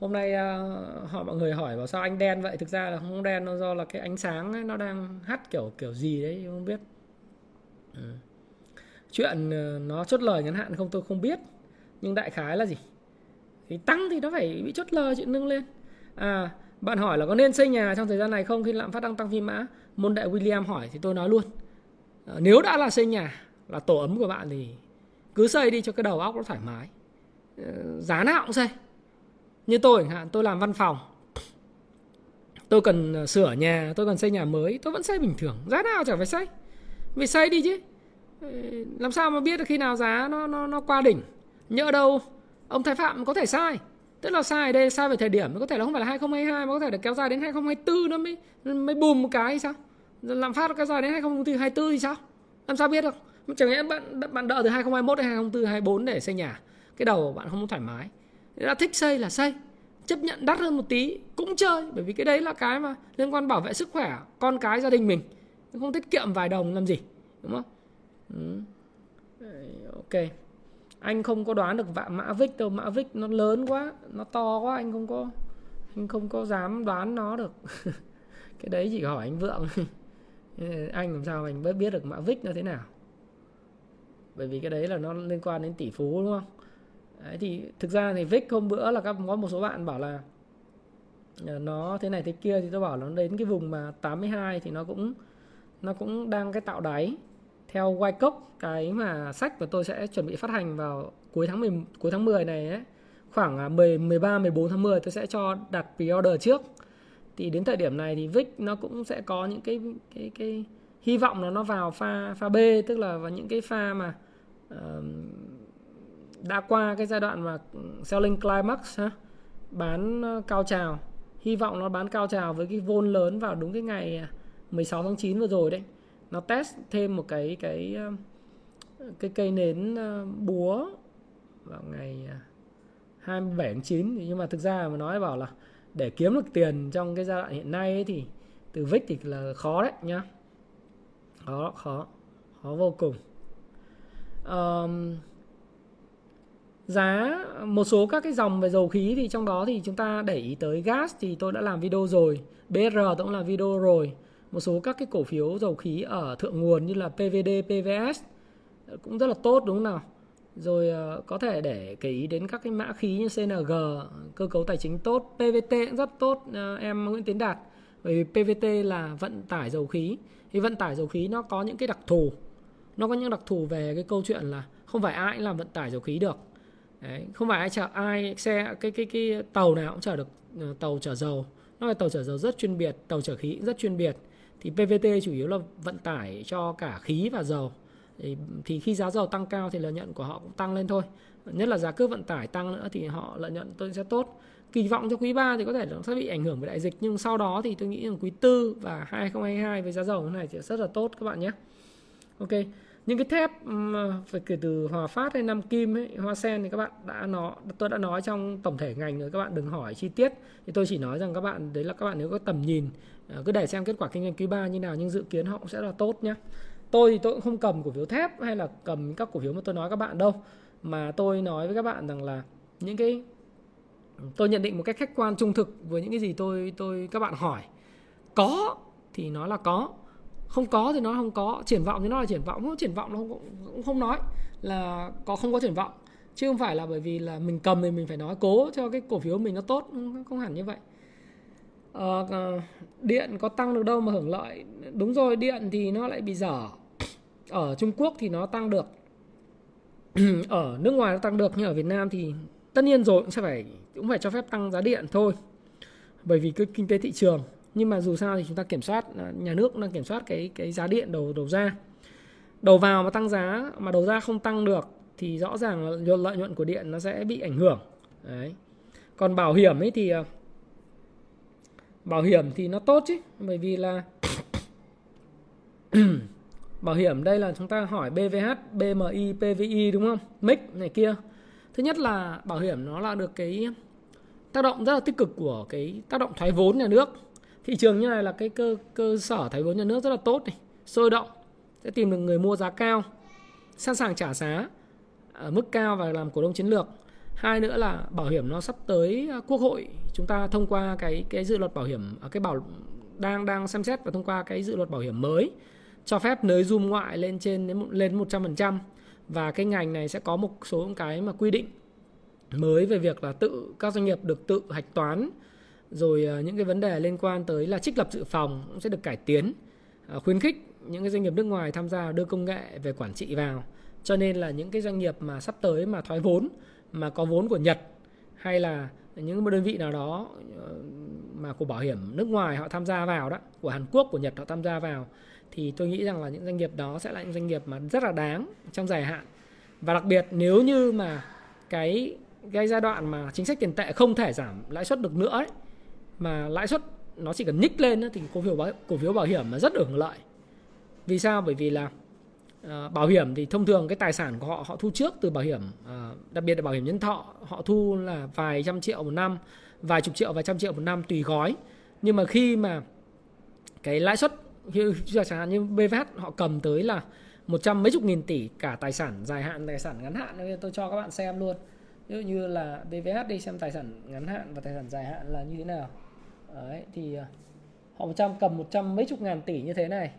hôm nay uh, họ mọi người hỏi bảo sao anh đen vậy? Thực ra là không đen nó do là cái ánh sáng ấy, nó đang hắt kiểu kiểu gì đấy không biết. Ừ chuyện ờ, nó chốt lời ngắn hạn không tôi không biết. Nhưng đại khái là gì? Thì tăng thì nó phải bị chốt lời chuyện nâng lên. À bạn hỏi là có nên xây nhà trong thời gian này không khi lạm phát đang tăng phi mã? Môn đại William hỏi thì tôi nói luôn. À, nếu đã là xây nhà là tổ ấm của bạn thì cứ xây đi cho cái đầu óc nó thoải mái. À, giá nào cũng xây. Như tôi chẳng hạn tôi làm văn phòng. Tôi cần sửa nhà tôi cần xây nhà mới tôi vẫn xây bình thường. Giá nào chẳng phải xây. Vì xây đi chứ làm sao mà biết được khi nào giá nó nó nó qua đỉnh? Nhỡ đâu, ông thái phạm có thể sai. Tức là sai ở đây sai về thời điểm, có thể là không phải là 2022 mà có thể là kéo dài đến 2024 nó mới mới bùm một cái thì sao? Làm phát kéo dài đến 2024 thì sao? Làm sao biết được? Chẳng lẽ bạn bạn đợi từ 2021 đến 2024 24 để xây nhà? Cái đầu bạn không thoải mái. Đã thích xây là xây. Chấp nhận đắt hơn một tí cũng chơi, bởi vì cái đấy là cái mà liên quan bảo vệ sức khỏe con cái gia đình mình. Không tiết kiệm vài đồng làm gì, đúng không? Ừ. ok. Anh không có đoán được vạ mã vích đâu. Mã vích nó lớn quá, nó to quá, anh không có, anh không có dám đoán nó được. Cái đấy chỉ hỏi anh vượng. Anh làm sao anh mới biết được mã vích nó thế nào? Bởi vì cái đấy là nó liên quan đến tỷ phú, đúng không? Đấy, thì thực ra thì vích hôm bữa là các có một số bạn bảo là ờ, nó thế này thế kia, thì tôi bảo nó đến cái vùng mà 82 thì nó cũng nó cũng đang cái tạo đáy theo Wyckoff cái mà sách mà tôi sẽ chuẩn bị phát hành vào cuối tháng 10 cuối tháng 10 này ấy, khoảng 10 13 14 tháng 10 tôi sẽ cho đặt pre-order trước. Thì đến thời điểm này thì VIX nó cũng sẽ có những cái cái cái hy vọng là nó vào pha pha B tức là vào những cái pha mà uh, đã qua cái giai đoạn mà selling climax ha, bán ờ, cao trào hy vọng nó bán cao trào với cái vôn lớn vào đúng cái ngày à, 16 tháng 9 vừa rồi đấy nó test thêm một cái cái ờ, cái cây nến ờ, búa vào ngày à, 27 tháng 9 nhưng mà thực ra mà nói bảo là để kiếm được tiền trong cái giai đoạn hiện nay ấy thì từ vích thì là khó đấy nhá. Khó khó khó vô cùng. Um, giá một số các cái dòng về dầu khí thì trong đó thì chúng ta để ý tới gas thì tôi đã làm video rồi BR tôi cũng làm video rồi một số các cái cổ phiếu dầu khí ở thượng nguồn như là PVD, PVS ờ, cũng rất là tốt đúng không nào? Rồi ờ, có thể để cái ý đến các cái mã khí như CNG, cơ cấu tài chính tốt, PVT cũng rất tốt ờ, em Nguyễn Tiến Đạt. Bởi vì PVT là vận tải dầu khí. Thì vận tải dầu khí nó có những cái đặc thù. Nó có những đặc thù về cái câu chuyện là không phải ai cũng làm vận tải dầu khí được. Đấy, không phải ai chở ai xe cái cái cái tàu nào cũng chở được tàu chở dầu. Nó là tàu chở dầu rất chuyên biệt, tàu chở khí rất chuyên biệt thì PVT chủ yếu là vận tải cho cả khí và dầu. Thì, thì khi giá dầu tăng cao thì lợi nhuận của họ cũng tăng lên thôi. Nhất là giá cước vận tải tăng nữa thì họ lợi nhuận tôi sẽ tốt. Kỳ vọng cho quý 3 thì có thể nó sẽ bị ảnh hưởng bởi đại dịch nhưng sau đó thì tôi nghĩ rằng quý 4 và 2022 với giá dầu này thì rất là tốt các bạn nhé. Ok những cái thép phải kể từ hòa phát hay nam kim ấy, hoa sen thì các bạn đã nói tôi đã nói trong tổng thể ngành rồi các bạn đừng hỏi chi tiết. Thì tôi chỉ nói rằng các bạn đấy là các bạn nếu có tầm nhìn Ờ, cứ để xem kết quả kinh doanh quý 3 như nào nhưng dự kiến họ cũng sẽ là tốt nhé tôi thì tôi cũng không cầm cổ phiếu thép hay là cầm các cổ phiếu mà tôi nói các bạn đâu. Mà tôi nói với các bạn rằng là những cái tôi nhận định một cách khách quan trung thực với những cái gì tôi tôi các bạn hỏi. Có thì nó là có không có thì nó không có triển vọng thì nó là triển vọng. Không triển vọng nó không, cũng không nói là có không có triển vọng. Chứ không phải là bởi vì là mình cầm thì mình phải nói cố cho cái cổ phiếu mình nó tốt không hẳn như vậy uh, điện có tăng được đâu mà hưởng lợi. Đúng rồi điện thì nó lại bị dở. Ở Trung Quốc thì nó tăng được. Ở nước ngoài nó tăng được nhưng ở Việt Nam thì tất nhiên rồi cũng sẽ phải cũng phải cho phép tăng giá điện thôi. Bởi vì cái kinh tế thị trường. Nhưng mà dù sao thì chúng ta kiểm soát à, nhà nước cũng đang kiểm soát cái cái giá điện đầu đầu ra. Đầu vào mà tăng giá mà đầu ra không tăng được thì rõ ràng là lợi nhuận của điện nó sẽ bị ảnh hưởng. Đấy. Còn bảo hiểm ấy thì à, bảo hiểm thì nó tốt chứ bởi vì là bảo hiểm đây là chúng ta hỏi BVH, BMI, PVI đúng không? MIC này kia. Thứ nhất là bảo hiểm nó là được cái tác động rất là tích cực của cái tác động thoái vốn nhà nước. Thị trường như này là cái cơ cơ sở thoái vốn nhà nước rất là tốt này, sôi động, sẽ tìm được người mua giá cao, sẵn sàng trả giá ở mức cao và làm cổ đông chiến lược. Hai nữa là bảo hiểm nó sắp tới à, quốc hội. Chúng ta thông qua cái cái dự luật bảo hiểm à, cái bảo, đang đang xem xét và thông qua cái dự luật bảo hiểm mới, cho phép nới zoom ngoại lên trên lên 100% và cái ngành này sẽ có một số cái mà quy định mới về việc là tự, các doanh nghiệp được tự hạch toán. Rồi à, những cái vấn đề liên quan tới là trích lập dự phòng cũng sẽ được cải tiến khuyến khích những cái doanh nghiệp nước ngoài tham gia đưa công nghệ về quản trị vào. Cho nên là những cái doanh nghiệp mà sắp tới mà thoái vốn mà có vốn của Nhật hay là những đơn vị nào đó ờ, mà của bảo hiểm nước ngoài họ tham gia vào đó của Hàn Quốc của Nhật họ tham gia vào thì tôi nghĩ rằng là những doanh nghiệp đó sẽ là những doanh nghiệp mà rất là đáng trong dài hạn. Và đặc biệt nếu như mà cái cái giai đoạn mà chính sách tiền tệ không thể giảm lãi suất được nữa ấy, mà lãi suất nó chỉ cần nhích lên thì cổ phiếu bảo, cổ phiếu bảo hiểm mà rất hưởng lợi. Vì sao? Bởi vì là Ờ, bảo hiểm thì thông thường cái tài sản của họ họ thu trước từ bảo hiểm. Ờ, đặc biệt là bảo hiểm nhân thọ, họ thu là vài trăm triệu một năm, vài chục triệu, vài trăm triệu một năm tùy gói. Nhưng mà khi mà cái lãi suất, như chẳng hạn như BVH họ cầm tới là một trăm mấy chục nghìn tỷ cả tài sản, dài hạn, tài sản ngắn hạn. Tôi cho các bạn xem luôn. Ví dụ như là BVH đi, xem tài sản ngắn hạn và tài sản dài hạn là như thế nào. Đấy, thì ờ, họ họ trăm, cầm một trăm mấy chục ngàn tỷ như thế này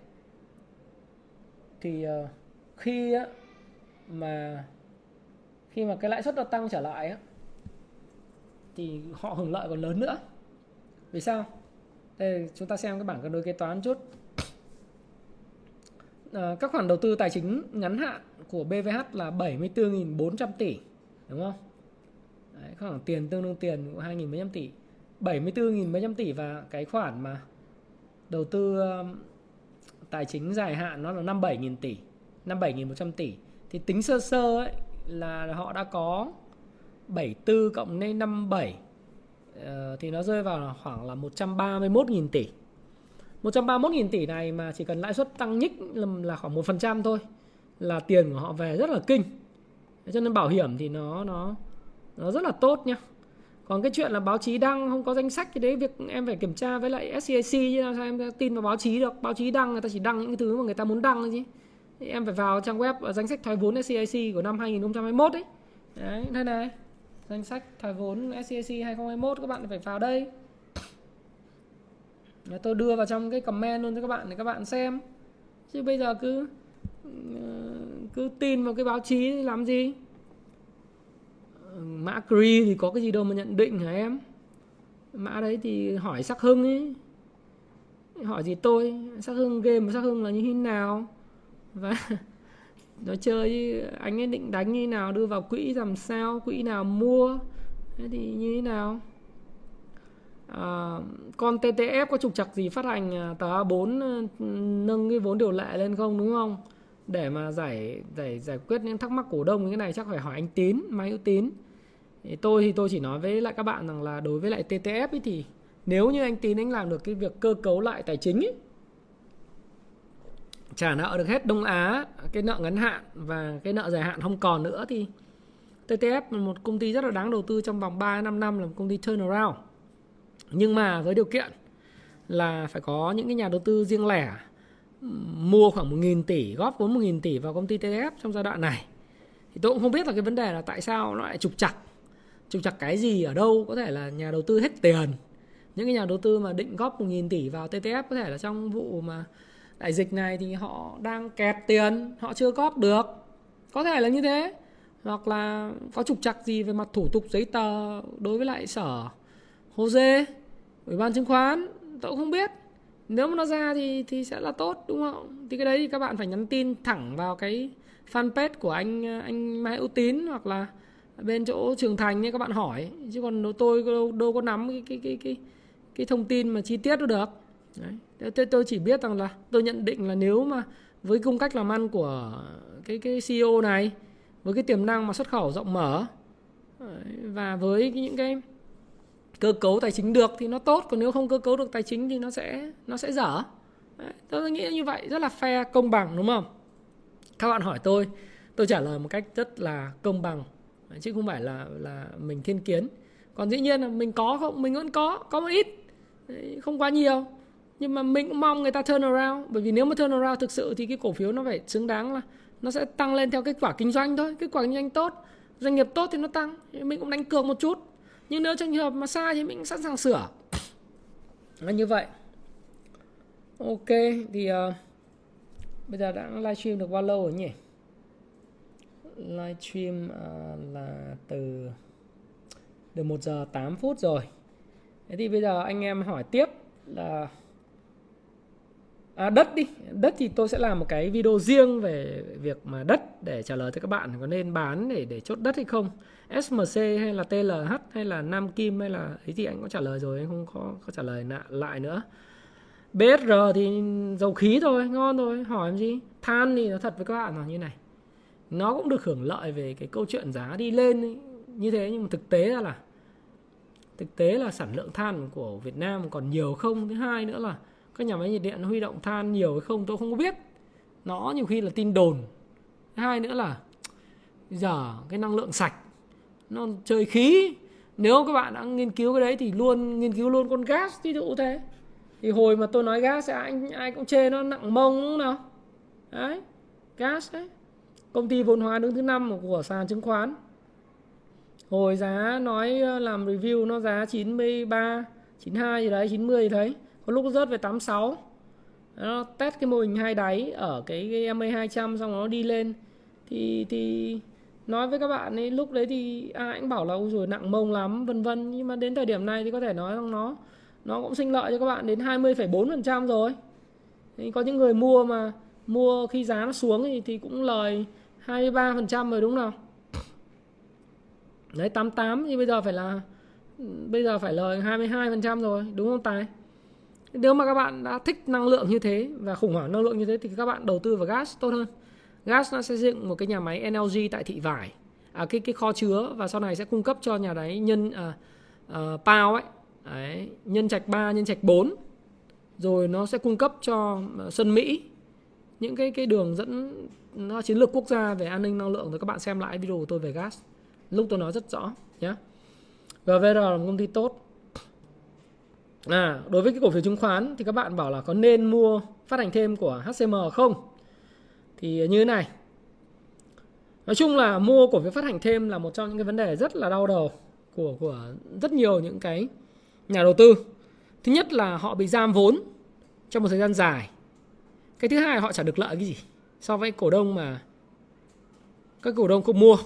thì ờ, khi á, mà khi mà cái lãi suất nó tăng trở lại á, thì họ hưởng lợi còn lớn nữa. Vì sao? Đây chúng ta xem cái bảng cân đối kế toán chút. À, các khoản đầu tư tài chính ngắn hạn của BVH là 74.400 tỷ đúng không? Đấy, khoảng tiền tương đương tiền của 2.000 tỷ. 74.000 tỷ và cái khoản mà đầu tư um, tài chính dài hạn nó là 57.000 tỷ 57.100 tỷ thì tính sơ sơ ấy là họ đã có 74 cộng lên 57 uh, thì nó rơi vào khoảng là 131.000 tỷ 131.000 tỷ này mà chỉ cần lãi suất tăng nhích là khoảng 1% thôi là tiền của họ về rất là kinh. Cho nên bảo hiểm thì nó nó nó rất là tốt nhá. Còn cái chuyện là báo chí đăng không có danh sách thì đấy việc em phải kiểm tra với lại SCAC chứ sao em tin vào báo chí được. Báo chí đăng người ta chỉ đăng những cái thứ mà người ta muốn đăng thôi chứ. Thì em phải vào trang web ờ, danh sách thoái vốn SCAC của năm 2021 ấy. Đấy, đây này. Danh sách thoái vốn SCAC 2021 các bạn phải vào đây tôi đưa vào trong cái comment luôn cho các bạn để các bạn xem chứ bây giờ cứ ừ, cứ tin vào cái báo chí làm gì mã cri thì có cái gì đâu mà nhận định hả em? Mã đấy thì hỏi sắc hưng ấy. Hỏi gì tôi? Sắc hưng game sắc hưng là như thế nào? Và nó chơi anh ấy định đánh như nào? Đưa vào quỹ làm sao? Quỹ nào mua? Thế thì như thế nào? À, con TTF có trục trặc gì phát hành à, tờ A4 à, nâng cái vốn điều lệ lên không đúng không? Để mà giải giải giải quyết những thắc mắc cổ đông như thế này chắc phải hỏi anh Tín, Mai Hữu Tín. Thì tôi thì tôi chỉ nói với lại các bạn rằng là đối với lại TTF ấy thì nếu như anh Tín anh làm được cái việc cơ cấu lại tài chính ấy, trả nợ được hết Đông Á, cái nợ ngắn hạn và cái nợ dài hạn không còn nữa thì TTF là một công ty rất là đáng đầu tư trong vòng 3 5 năm là một công ty turnaround. Nhưng mà với điều kiện là phải có những cái nhà đầu tư riêng lẻ mua khoảng 1.000 tỷ góp vốn 1.000 tỷ vào công ty TTF trong giai đoạn này. Thì tôi cũng không biết là cái vấn đề là tại sao nó lại trục chặt trục chặt cái gì ở đâu? Có thể là nhà đầu tư hết tiền. Những cái nhà đầu tư mà định góp 1.000 tỷ vào TTF có thể là trong vụ mà đại dịch này thì họ đang kẹt tiền, họ chưa góp được. Có thể là như thế. Hoặc là có trục chặt gì về mặt thủ tục giấy tờ đối với lại sở Hồ Dê Ủy ban chứng khoán, tôi cũng không biết. Nếu mà nó ra thì thì sẽ là tốt, đúng không? Thì cái đấy thì các bạn phải nhắn tin thẳng vào cái fanpage của anh anh Mai ưu tín hoặc là bên chỗ trường thành nhé các bạn hỏi chứ còn tôi đâu, đâu có nắm cái cái cái cái cái thông tin mà chi tiết đâu được. Đấy. Tôi, tôi chỉ biết rằng là tôi nhận định là nếu mà với cung cách làm ăn của cái cái CEO này với cái tiềm năng mà xuất khẩu rộng mở và với những cái cơ cấu tài chính được thì nó tốt còn nếu không cơ cấu được tài chính thì nó sẽ nó sẽ dở. Đấy, tôi nghĩ như vậy rất là fair công bằng đúng không? Các bạn hỏi tôi tôi trả lời một cách rất là công bằng chứ không phải là là mình thiên kiến. Còn dĩ nhiên là mình có không? Mình vẫn có có một ít. Không quá nhiều. Nhưng mà mình cũng mong người ta turn around. Bởi vì nếu mà turn around thực sự thì cái cổ phiếu nó phải xứng đáng là nó sẽ tăng lên theo kết quả kinh doanh thôi. Kết quả kinh doanh tốt doanh nghiệp tốt thì nó tăng. Mình cũng đánh cược một chút. Nhưng nếu trong trường hợp mà sai thì mình sẵn sàng sửa. Là như vậy. Ok thì uh, bây giờ đã livestream được bao lâu rồi nhỉ? Livestream uh, là từ được 1 giờ 8 phút rồi. Thế thì bây giờ anh em hỏi tiếp là à, đất đi. Đất thì tôi sẽ làm một cái video riêng về việc mà đất để trả lời cho các bạn có nên bán để để chốt đất hay không. SMC hay là TLH hay là Nam Kim hay là ấy thì anh có trả lời rồi anh không có có trả lời lại nữa. BSR thì dầu khí thôi ngon thôi. Hỏi làm gì? Than thì nó thật với các bạn là như này nó cũng được hưởng lợi về cái câu chuyện giá đi lên như thế nhưng mà thực tế ra là, thực tế là sản lượng than của Việt Nam còn nhiều không? Thứ hai nữa là các nhà máy nhiệt điện huy động than nhiều hay không tôi không có biết. Nó nhiều khi là tin đồn. Thứ hai nữa là giờ cái năng lượng sạch, nó chơi khí. Nếu các bạn đã nghiên cứu cái đấy thì luôn, nghiên cứu luôn con gas ví dụ thế. Thì hồi mà tôi nói gas thì ai ai cũng chê nó nặng mông, đúng không nào? Đấy, gas đấy công ty vốn hóa đứng thứ năm của sàn chứng khoán. Hồi giá nói ờ, làm review nó giá 93 92 gì đấy 90 gì thấy có lúc rớt về 86 nó test cái mô hình hai đáy ở cái, cái MA 200 xong nó đi lên. Thì thì nói với các bạn ấy lúc đấy thì à, ai cũng bảo là rồi nặng mông lắm vân vân. Nhưng mà đến thời điểm này thì có thể nói rằng nó nó cũng sinh lợi cho các bạn đến 20,4% rồi. Thì có những người mua mà mua khi giá nó xuống thì, thì cũng lời 23% rồi đúng không đấy 88 thì bây giờ phải là bây giờ phải lời 22% rồi đúng không Tài? Nếu mà các bạn đã thích năng lượng như thế và khủng hoảng năng lượng như thế thì các bạn đầu tư vào gas tốt hơn. Gas nó sẽ dựng một cái nhà máy NLG tại thị vải. À, cái cái kho chứa và sau này sẽ cung cấp cho nhà đấy nhân à, à, pao ấy. Đấy, nhân trạch 3 nhân trạch 4 rồi nó sẽ cung cấp cho Sơn sân Mỹ những cái cái đường dẫn nó chiến lược quốc gia về an ninh năng lượng rồi các bạn xem lại video của tôi về gas lúc tôi nói rất rõ nhé GVR là một công ty tốt À, đối với cái cổ phiếu chứng khoán thì các bạn bảo là có nên mua phát hành thêm của HCM không? Thì như thế này. Nói chung là mua cổ phiếu phát hành thêm là một trong những cái vấn đề rất là đau đầu của của rất nhiều những cái nhà đầu tư. Thứ nhất là họ bị giam vốn trong một thời gian dài. Cái thứ hai họ trả được lợi cái gì so với cổ đông mà các cổ đông không mua.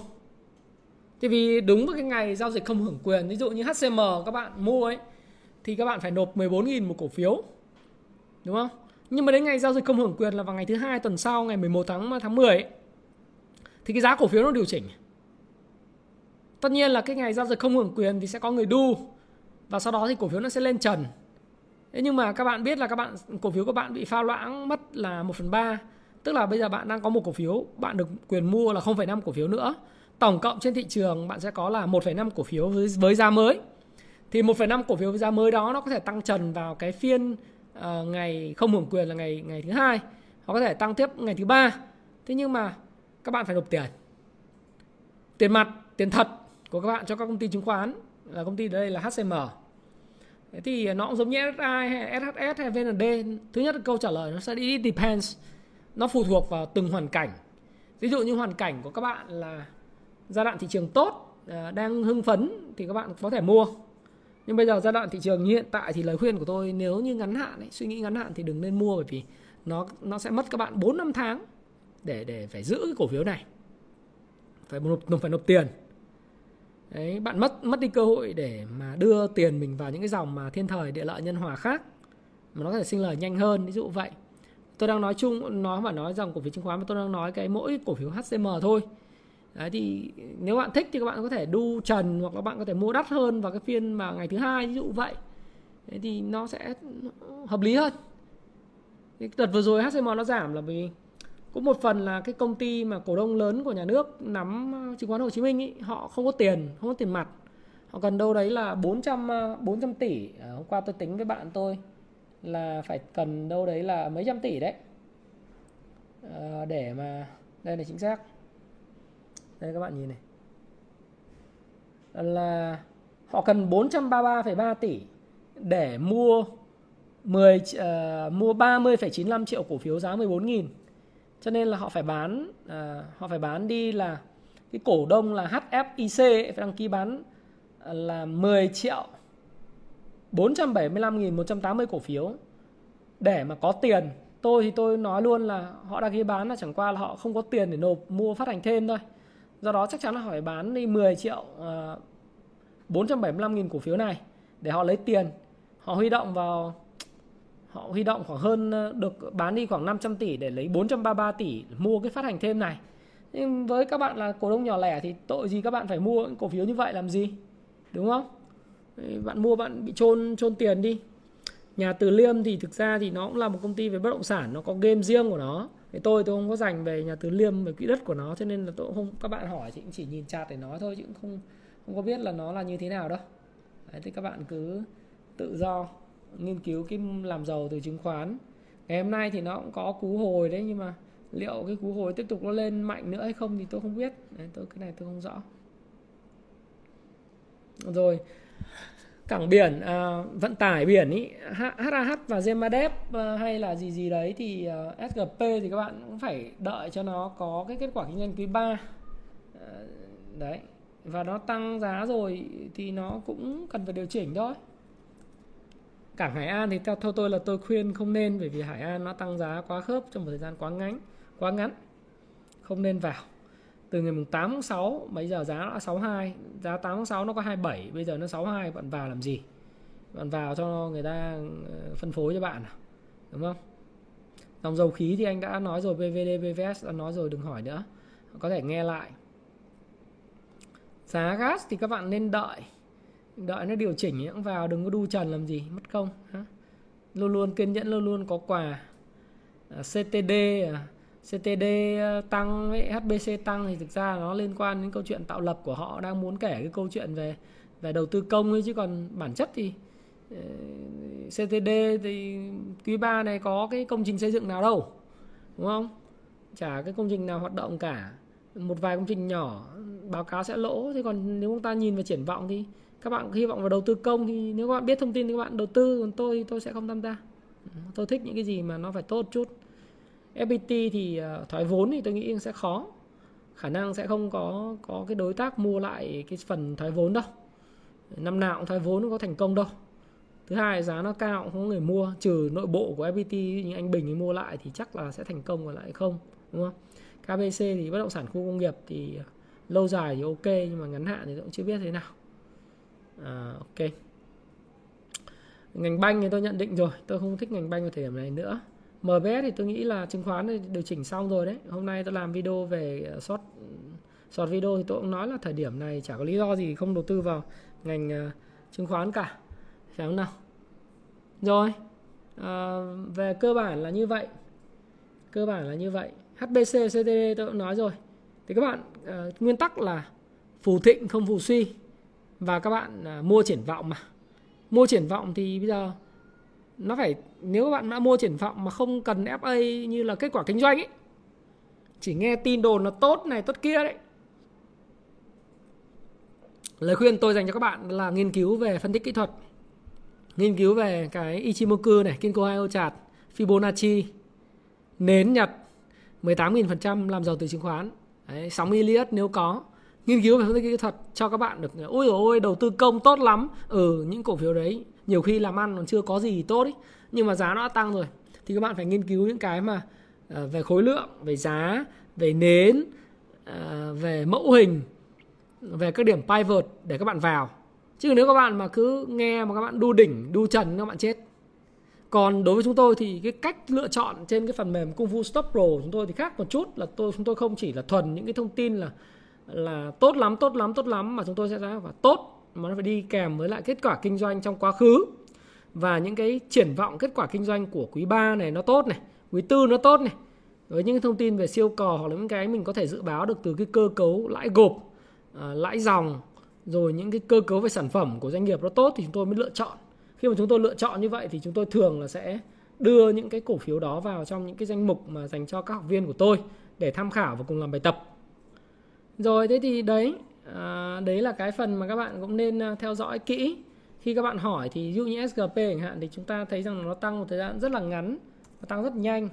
Thì vì đúng với cái ngày giao dịch không hưởng quyền, ví dụ như HCM các bạn mua ấy thì các bạn phải nộp 14.000 một cổ phiếu. Đúng không? Nhưng mà đến ngày giao dịch không hưởng quyền là vào ngày thứ hai tuần sau ngày 11 tháng tháng 10 ấy, thì cái giá cổ phiếu nó điều chỉnh. Tất nhiên là cái ngày giao dịch không hưởng quyền thì sẽ có người đu và sau đó thì cổ phiếu nó sẽ lên trần. Thế nhưng mà các bạn biết là các bạn cổ phiếu của bạn bị pha loãng mất là 1 phần 3 Tức là bây giờ bạn đang có một cổ phiếu Bạn được quyền mua là 0,5 cổ phiếu nữa. Tổng cộng trên thị trường bạn sẽ có là 1,5 cổ phiếu với, với giá mới. Thì 1,5 cổ phiếu với giá mới đó nó có thể tăng trần vào cái phiên uh, ngày không hưởng quyền là ngày ngày thứ hai. Nó có thể tăng tiếp ngày thứ ba. Thế nhưng mà các bạn phải nộp tiền. Tiền mặt tiền thật của các bạn cho các công ty chứng khoán là công ty đây là HCM Thế thì nó cũng giống như SSI, hay SHS hay VND Thứ nhất là câu trả lời nó sẽ đi depends. Nó phụ thuộc vào từng hoàn cảnh. Ví dụ như hoàn cảnh của các bạn là giai đoạn thị trường tốt à, Đang hưng phấn thì các bạn có thể mua. Nhưng bây giờ giai đoạn thị trường như hiện tại thì lời khuyên của tôi nếu như ngắn hạn ấy, suy nghĩ ngắn hạn thì đừng nên mua bởi vì nó nó sẽ mất các bạn 4 năm tháng để để phải giữ cái cổ phiếu này. Phải nộp phải nộp tiền đấy bạn mất mất đi cơ hội để mà đưa tiền mình vào những cái dòng mà thiên thời địa lợi nhân hòa khác. Mà nó có thể sinh lời nhanh hơn ví dụ vậy. Tôi đang nói chung nói mà nói dòng cổ phiếu chứng khoán mà tôi đang nói cái mỗi cổ phiếu HCM thôi. Đấy thì nếu bạn thích thì các bạn có thể đu trần hoặc là bạn có thể mua đắt hơn vào cái phiên mà ngày thứ hai ví dụ vậy. Đấy, thì nó sẽ hợp lý hơn. Cái đợt vừa rồi HCM nó giảm là vì cũng một phần là cái công ty mà cổ đông lớn của nhà nước nắm ờ, chứng khoán Hồ Chí Minh ý, họ không có tiền, không có tiền mặt. Họ cần đâu đấy là 400 400 ờ, tỷ. À, hôm qua tôi tính với bạn tôi là phải cần đâu đấy là mấy trăm tỷ đấy. À, để mà đây là chính xác. Đây các bạn nhìn này. Là họ cần 433,3 tỷ để mua 10 uh, mua 30,95 triệu cổ phiếu giá 14.000 cho nên là họ phải bán à, họ phải bán đi là cái cổ đông là HFIC phải đăng ký bán à, là 10 triệu 475.180 cổ phiếu. Để mà có tiền tôi thì tôi nói luôn là họ đăng ký bán là chẳng qua là họ không có tiền để nộp mua phát hành thêm thôi. Do đó chắc chắn là họ phải bán đi 10 triệu à, uh, 475.000 cổ phiếu này để họ lấy tiền. Họ huy động vào họ huy động khoảng hơn ờ, được bán đi khoảng 500 tỷ để lấy 433 tỷ mua cái phát hành thêm này. Nhưng với các bạn là cổ đông nhỏ lẻ thì tội gì các bạn phải mua cổ phiếu như vậy làm gì? Đúng không? Bạn mua bạn bị trôn trôn tiền đi. Nhà Từ Liêm thì thực ra thì nó cũng là một công ty về bất động sản nó có game riêng của nó. Thì tôi tôi không có dành về nhà Từ Liêm về quỹ đất của nó cho nên là tôi cũng không các bạn hỏi thì cũng chỉ nhìn chặt để nói thôi chứ cũng không không có biết là nó là như thế nào đâu. Đấy, thì các bạn cứ tự do nghiên cứu cái làm giàu từ chứng khoán. Ngày hôm nay thì nó cũng có cú hồi đấy nhưng mà liệu cái cú hồi tiếp tục nó lên mạnh nữa hay không thì tôi không biết. Đấy, tôi cái này tôi không rõ. Rồi cảng biển à, vận tải biển ý HAH và Gemadep à, ờ, hay là gì gì đấy thì ờ, à, SGP thì các bạn cũng phải đợi cho nó có cái kết quả kinh doanh quý 3 à, ờ, đấy và nó tăng giá rồi thì nó cũng cần phải điều chỉnh thôi cảng Hải An thì theo theo tôi là tôi khuyên không nên, bởi vì Hải An nó tăng giá quá khớp trong một thời gian quá ngắn quá ngắn. Không nên vào. Từ ngày mùng 8 tháng 6 bây giờ giá đã 62 giá 8 tháng 6 nó có 27 bây giờ nó 62 bạn vào làm gì? Bạn vào cho người ta ờ, phân phối cho bạn à? đúng không? Dòng dầu khí thì anh đã nói rồi PVD PVS đã nói rồi, đừng hỏi nữa. Có thể nghe lại. Giá gas thì các bạn nên đợi đợi nó điều chỉnh cũng vào đừng có đu trần làm gì mất công luôn luôn kiên nhẫn luôn luôn có quà. À, CTD à, CTD à, tăng với HBC tăng thì thực ra nó liên quan đến câu chuyện tạo lập của họ đang muốn kể cái câu chuyện về về đầu tư công ấy chứ còn bản chất thì ờ, CTD thì quý 3 này có cái công trình xây dựng nào đâu đúng không? Chả cái công trình nào hoạt động cả. Một vài công trình nhỏ báo cáo sẽ lỗ thế còn nếu chúng ta nhìn vào triển vọng thì các bạn hy vọng vào đầu tư công thì nếu các bạn biết thông tin thì các bạn đầu tư, còn tôi thì tôi sẽ không tham gia. Tôi thích những cái gì mà nó phải tốt chút. FPT thì ờ, thoái vốn thì tôi nghĩ sẽ khó. Khả năng sẽ không có có cái đối tác mua lại cái phần thoái vốn đâu. Năm nào cũng thoái vốn có thành công đâu. Thứ hai giá nó cao cũng không có người mua, trừ nội bộ của FPT như anh Bình ấy mua lại thì chắc là sẽ thành công và lại không, đúng không? KBC thì bất động sản khu công nghiệp thì ờ, lâu dài thì ok, nhưng mà ngắn hạn thì cũng chưa biết thế nào à, ok. Ngành banh thì tôi nhận định rồi tôi không thích ngành banh vào thời điểm này nữa. MBS thì tôi nghĩ là chứng khoán thì điều chỉnh xong rồi đấy. Hôm nay tôi làm video về ờ, short short video thì tôi cũng nói là thời điểm này chả có lý do gì không đầu tư vào ngành uh, chứng khoán cả. Phải không nào? Rồi à, về cơ bản là như vậy. Cơ bản là như vậy. HBC CTD tôi cũng nói rồi. Thì các bạn uh, nguyên tắc là phù thịnh không phù suy và các bạn à, mua triển vọng mà. Mua triển vọng thì bây giờ nó phải nếu các bạn đã mua triển vọng mà không cần FA như là kết quả kinh doanh ấy chỉ nghe tin đồn là tốt này tốt kia đấy. Lời khuyên tôi dành cho các bạn là nghiên cứu về phân tích kỹ thuật nghiên cứu về cái Ichimoku này Kinko hai chart Fibonacci nến Nhật 18.000% làm giàu từ chứng khoán. Đấy, sóng Elliott nếu có nghiên cứu về phân tích kỹ thuật cho các bạn được, ôi ôi, đầu tư công tốt lắm. Ừ những cổ phiếu đấy, nhiều khi làm ăn còn chưa có gì tốt ý, nhưng mà giá nó đã tăng rồi. Thì các bạn phải nghiên cứu những cái mà ờ, về khối lượng, về giá, về nến ờ, về mẫu hình, về các điểm pivot để các bạn vào. Chứ nếu các bạn mà cứ nghe mà các bạn đu đỉnh, đu trần, các bạn chết. Còn đối với chúng tôi thì cái cách lựa chọn trên cái phần mềm Kung Fu Stop Pro của chúng tôi thì khác một chút là tôi, chúng tôi không chỉ là thuần những cái thông tin là là tốt lắm tốt lắm tốt lắm mà chúng tôi sẽ ra và tốt mà nó phải đi kèm với lại kết quả kinh doanh trong quá khứ và những cái triển vọng kết quả kinh doanh của quý 3 này nó tốt này, quý tư nó tốt này. Với những thông tin về siêu cò hoặc là những cái mình có thể dự báo được từ cái cơ cấu lãi gộp, à, lãi dòng rồi những cái cơ cấu về sản phẩm của doanh nghiệp nó tốt thì chúng tôi mới lựa chọn. Khi mà chúng tôi lựa chọn như vậy thì chúng tôi thường là sẽ đưa những cái cổ phiếu đó vào trong những cái danh mục mà dành cho các học viên của tôi để tham khảo và cùng làm bài tập. Rồi thế thì đấy, à, đấy là cái phần mà các bạn cũng nên à, theo dõi kỹ. Khi các bạn hỏi thì ví dụ như SGP chẳng hạn thì chúng ta thấy rằng nó tăng một thời gian rất là ngắn nó tăng rất nhanh.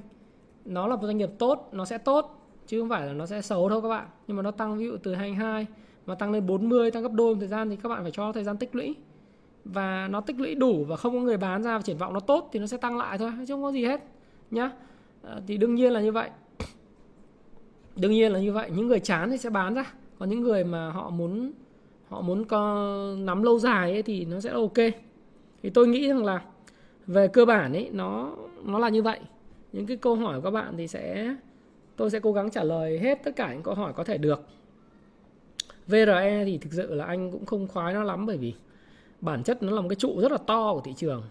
Nó là một doanh nghiệp tốt nó sẽ tốt chứ không phải là nó sẽ xấu đâu các bạn. Nhưng mà nó tăng ví dụ từ 22 mà tăng lên 40 tăng gấp đôi một thời gian thì các bạn phải cho thời gian tích lũy. Và nó tích lũy đủ và không có người bán ra và triển vọng nó tốt thì nó sẽ tăng lại thôi chứ không có gì hết nhá. À, thì đương nhiên là như vậy đương nhiên là như vậy, những người chán thì sẽ bán ra. Còn những người mà họ muốn họ muốn có nắm lâu dài ấy thì nó sẽ ok. Thì tôi nghĩ rằng là về cơ bản ấy, nó nó là như vậy. Những cái câu hỏi của các bạn thì sẽ, tôi sẽ cố gắng trả lời hết tất cả những câu hỏi có thể được. VRE thì thực sự là anh cũng không khoái nó lắm bởi vì bản chất nó là một cái trụ rất là to của thị trường.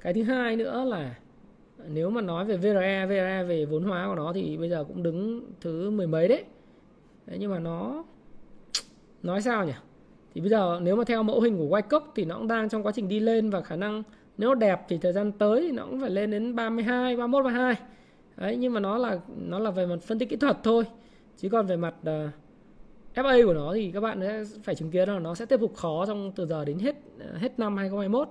Cái thứ hai nữa là nếu mà nói về VRE VRE về vốn hóa của nó thì bây giờ cũng đứng thứ mười mấy đấy, đấy nhưng mà nó nói sao nhỉ? Thì bây giờ nếu mà theo mẫu hình của Wyckoff thì nó cũng đang trong quá trình đi lên và khả năng nếu đẹp thì thời gian tới thì nó cũng phải lên đến 32, 31, 32 đấy nhưng mà nó là nó là về mặt phân tích kỹ thuật thôi. Chứ còn về mặt ờ, uh, FA của nó thì các bạn sẽ phải chứng kiến là nó sẽ tiếp tục khó trong từ giờ đến hết ờ, hết năm 2021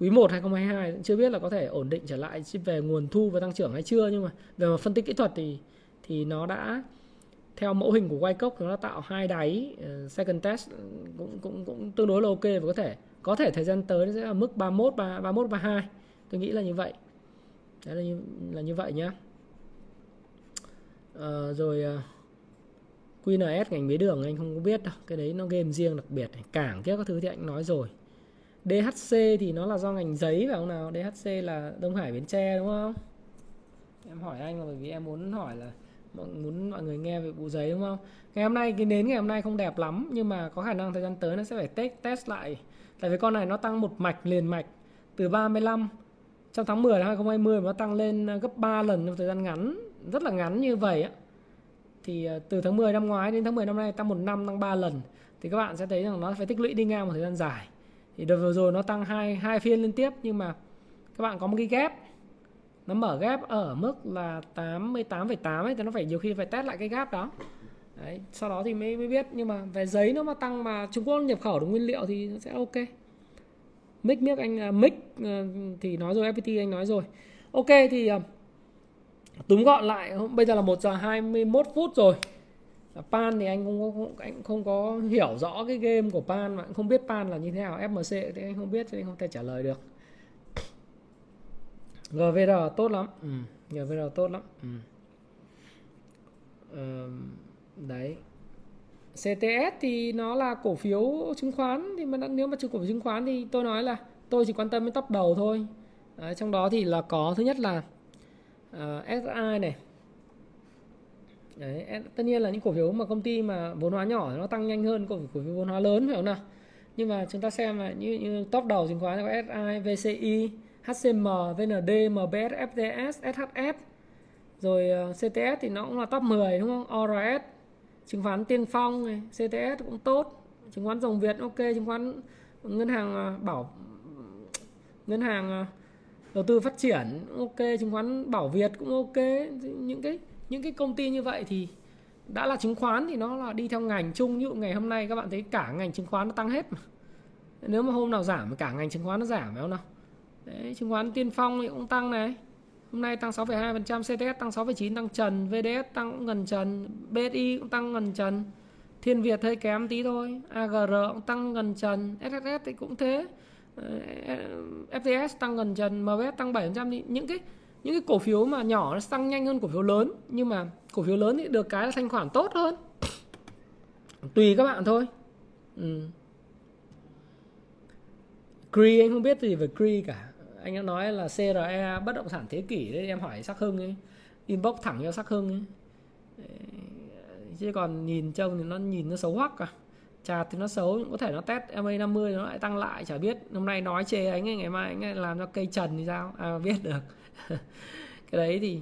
quý 1 2022 chưa biết là có thể ổn định trở lại về nguồn thu và tăng trưởng hay chưa nhưng mà về mặt phân tích kỹ thuật thì thì nó đã theo mẫu hình của Wyckoff nó đã tạo hai đáy uh, second test cũng cũng cũng tương đối là ok và có thể có thể thời gian tới nó sẽ là mức 31 31 32 tôi nghĩ là như vậy. Đấy là như là như vậy nhá. Uh, rồi ờ, uh, QNS ngành mía đường anh không có biết đâu. Cái đấy nó game riêng đặc biệt cảng kia các thứ thì anh nói rồi. DHC thì nó là do ngành giấy phải không nào? DHC là Đông Hải Bến Tre đúng không? Em hỏi anh là bởi vì em muốn hỏi là muốn mọi người nghe về vụ giấy đúng không? Ngày hôm nay, cái nến ngày hôm nay không đẹp lắm, nhưng mà có khả năng thời gian tới nó sẽ phải test test lại. Tại vì con này nó tăng một mạch, liền mạch, từ 35 trong tháng 10 năm 2020 nó tăng lên ờ, gấp 3 lần trong thời gian ngắn, rất là ngắn như vậy á. Thì ờ, từ tháng 10 năm ngoái đến tháng 10 năm nay tăng một năm, tăng 3 lần. Thì các bạn sẽ thấy rằng nó phải tích lũy đi ngang một thời gian dài thì đợt vừa rồi nó tăng hai hai phiên liên tiếp nhưng mà các bạn có một cái gap. Nó mở gap ở mức là 88,8 ấy thì nó phải nhiều khi phải test lại cái gap đó. Đấy, sau đó thì mới mới biết. Nhưng mà về giấy nó mà tăng mà Trung Quốc nhập khẩu được nguyên liệu thì nó sẽ ok. Mic miếc anh à, uh, mic uh, à, thì nói rồi FPT anh nói rồi. Ok thì uh, túm gọn lại. Bây giờ là 1 giờ 21 phút rồi. Pan thì anh không có anh không có hiểu rõ cái game của Pan mà không biết Pan là như thế nào. FMC thì anh không biết cho nên không thể trả lời được. GVR tốt lắm. Ừ. GVR tốt lắm. Ừ. Ừ, đấy. CTS thì nó là cổ phiếu chứng khoán thì mà nếu mà cổ phiếu chứng khoán thì tôi nói là tôi chỉ quan tâm đến top đầu thôi. Đấy, trong đó thì là có thứ nhất là uh, ờ, SI này đấy, tất nhiên là những cổ phiếu mà công ty mà vốn hóa nhỏ nó tăng nhanh hơn cổ phiếu vốn hóa lớn phải không nào? Nhưng mà chúng ta xem là như, như top đầu chứng khoán có SI, VCI HCM, VND, MBS, FTS, SHF rồi ờ, CTS thì nó cũng là top 10 đúng không? ORS chứng khoán Tiên Phong này CTS cũng tốt. Chứng khoán Dòng Việt ok chứng khoán ngân hàng ờ, bảo ngân hàng ờ, đầu tư phát triển ok chứng khoán Bảo Việt cũng ok. Những cái những cái công ty như vậy thì đã là chứng khoán thì nó là đi theo ngành chung như ngày hôm nay các bạn thấy cả ngành chứng khoán nó tăng hết mà nếu mà hôm nào giảm cả ngành chứng khoán nó giảm phải không nào Đấy, chứng khoán Tiên Phong thì cũng tăng này. Hôm nay tăng 6,2%, CTS tăng 6,9 tăng trần, VDS tăng gần trần, BSI cũng tăng gần trần. Thiên Việt hơi kém tí thôi, AGR cũng tăng gần trần, SSS thì cũng thế. FTS tăng gần trần, MBS tăng 7% những cái những cái cổ phiếu mà nhỏ nó tăng nhanh hơn cổ phiếu lớn, nhưng mà cổ phiếu lớn thì được cái là thanh khoản tốt hơn. Tùy các bạn thôi. Ừ. Cree, anh không biết gì về Cree cả. Anh đã nói là CRE bất động sản thế kỷ đấy, em hỏi sắc hưng ấy. Inbox thẳng cho sắc hưng ấy. Chứ còn nhìn trông thì nó nhìn nó xấu hoắc à. Chà thì nó xấu có thể nó test MA 50 nó lại tăng lại, chả biết. Hôm nay nói chê anh ấy, ngày mai anh ấy làm cho cây trần thì sao? À biết được. cái đấy thì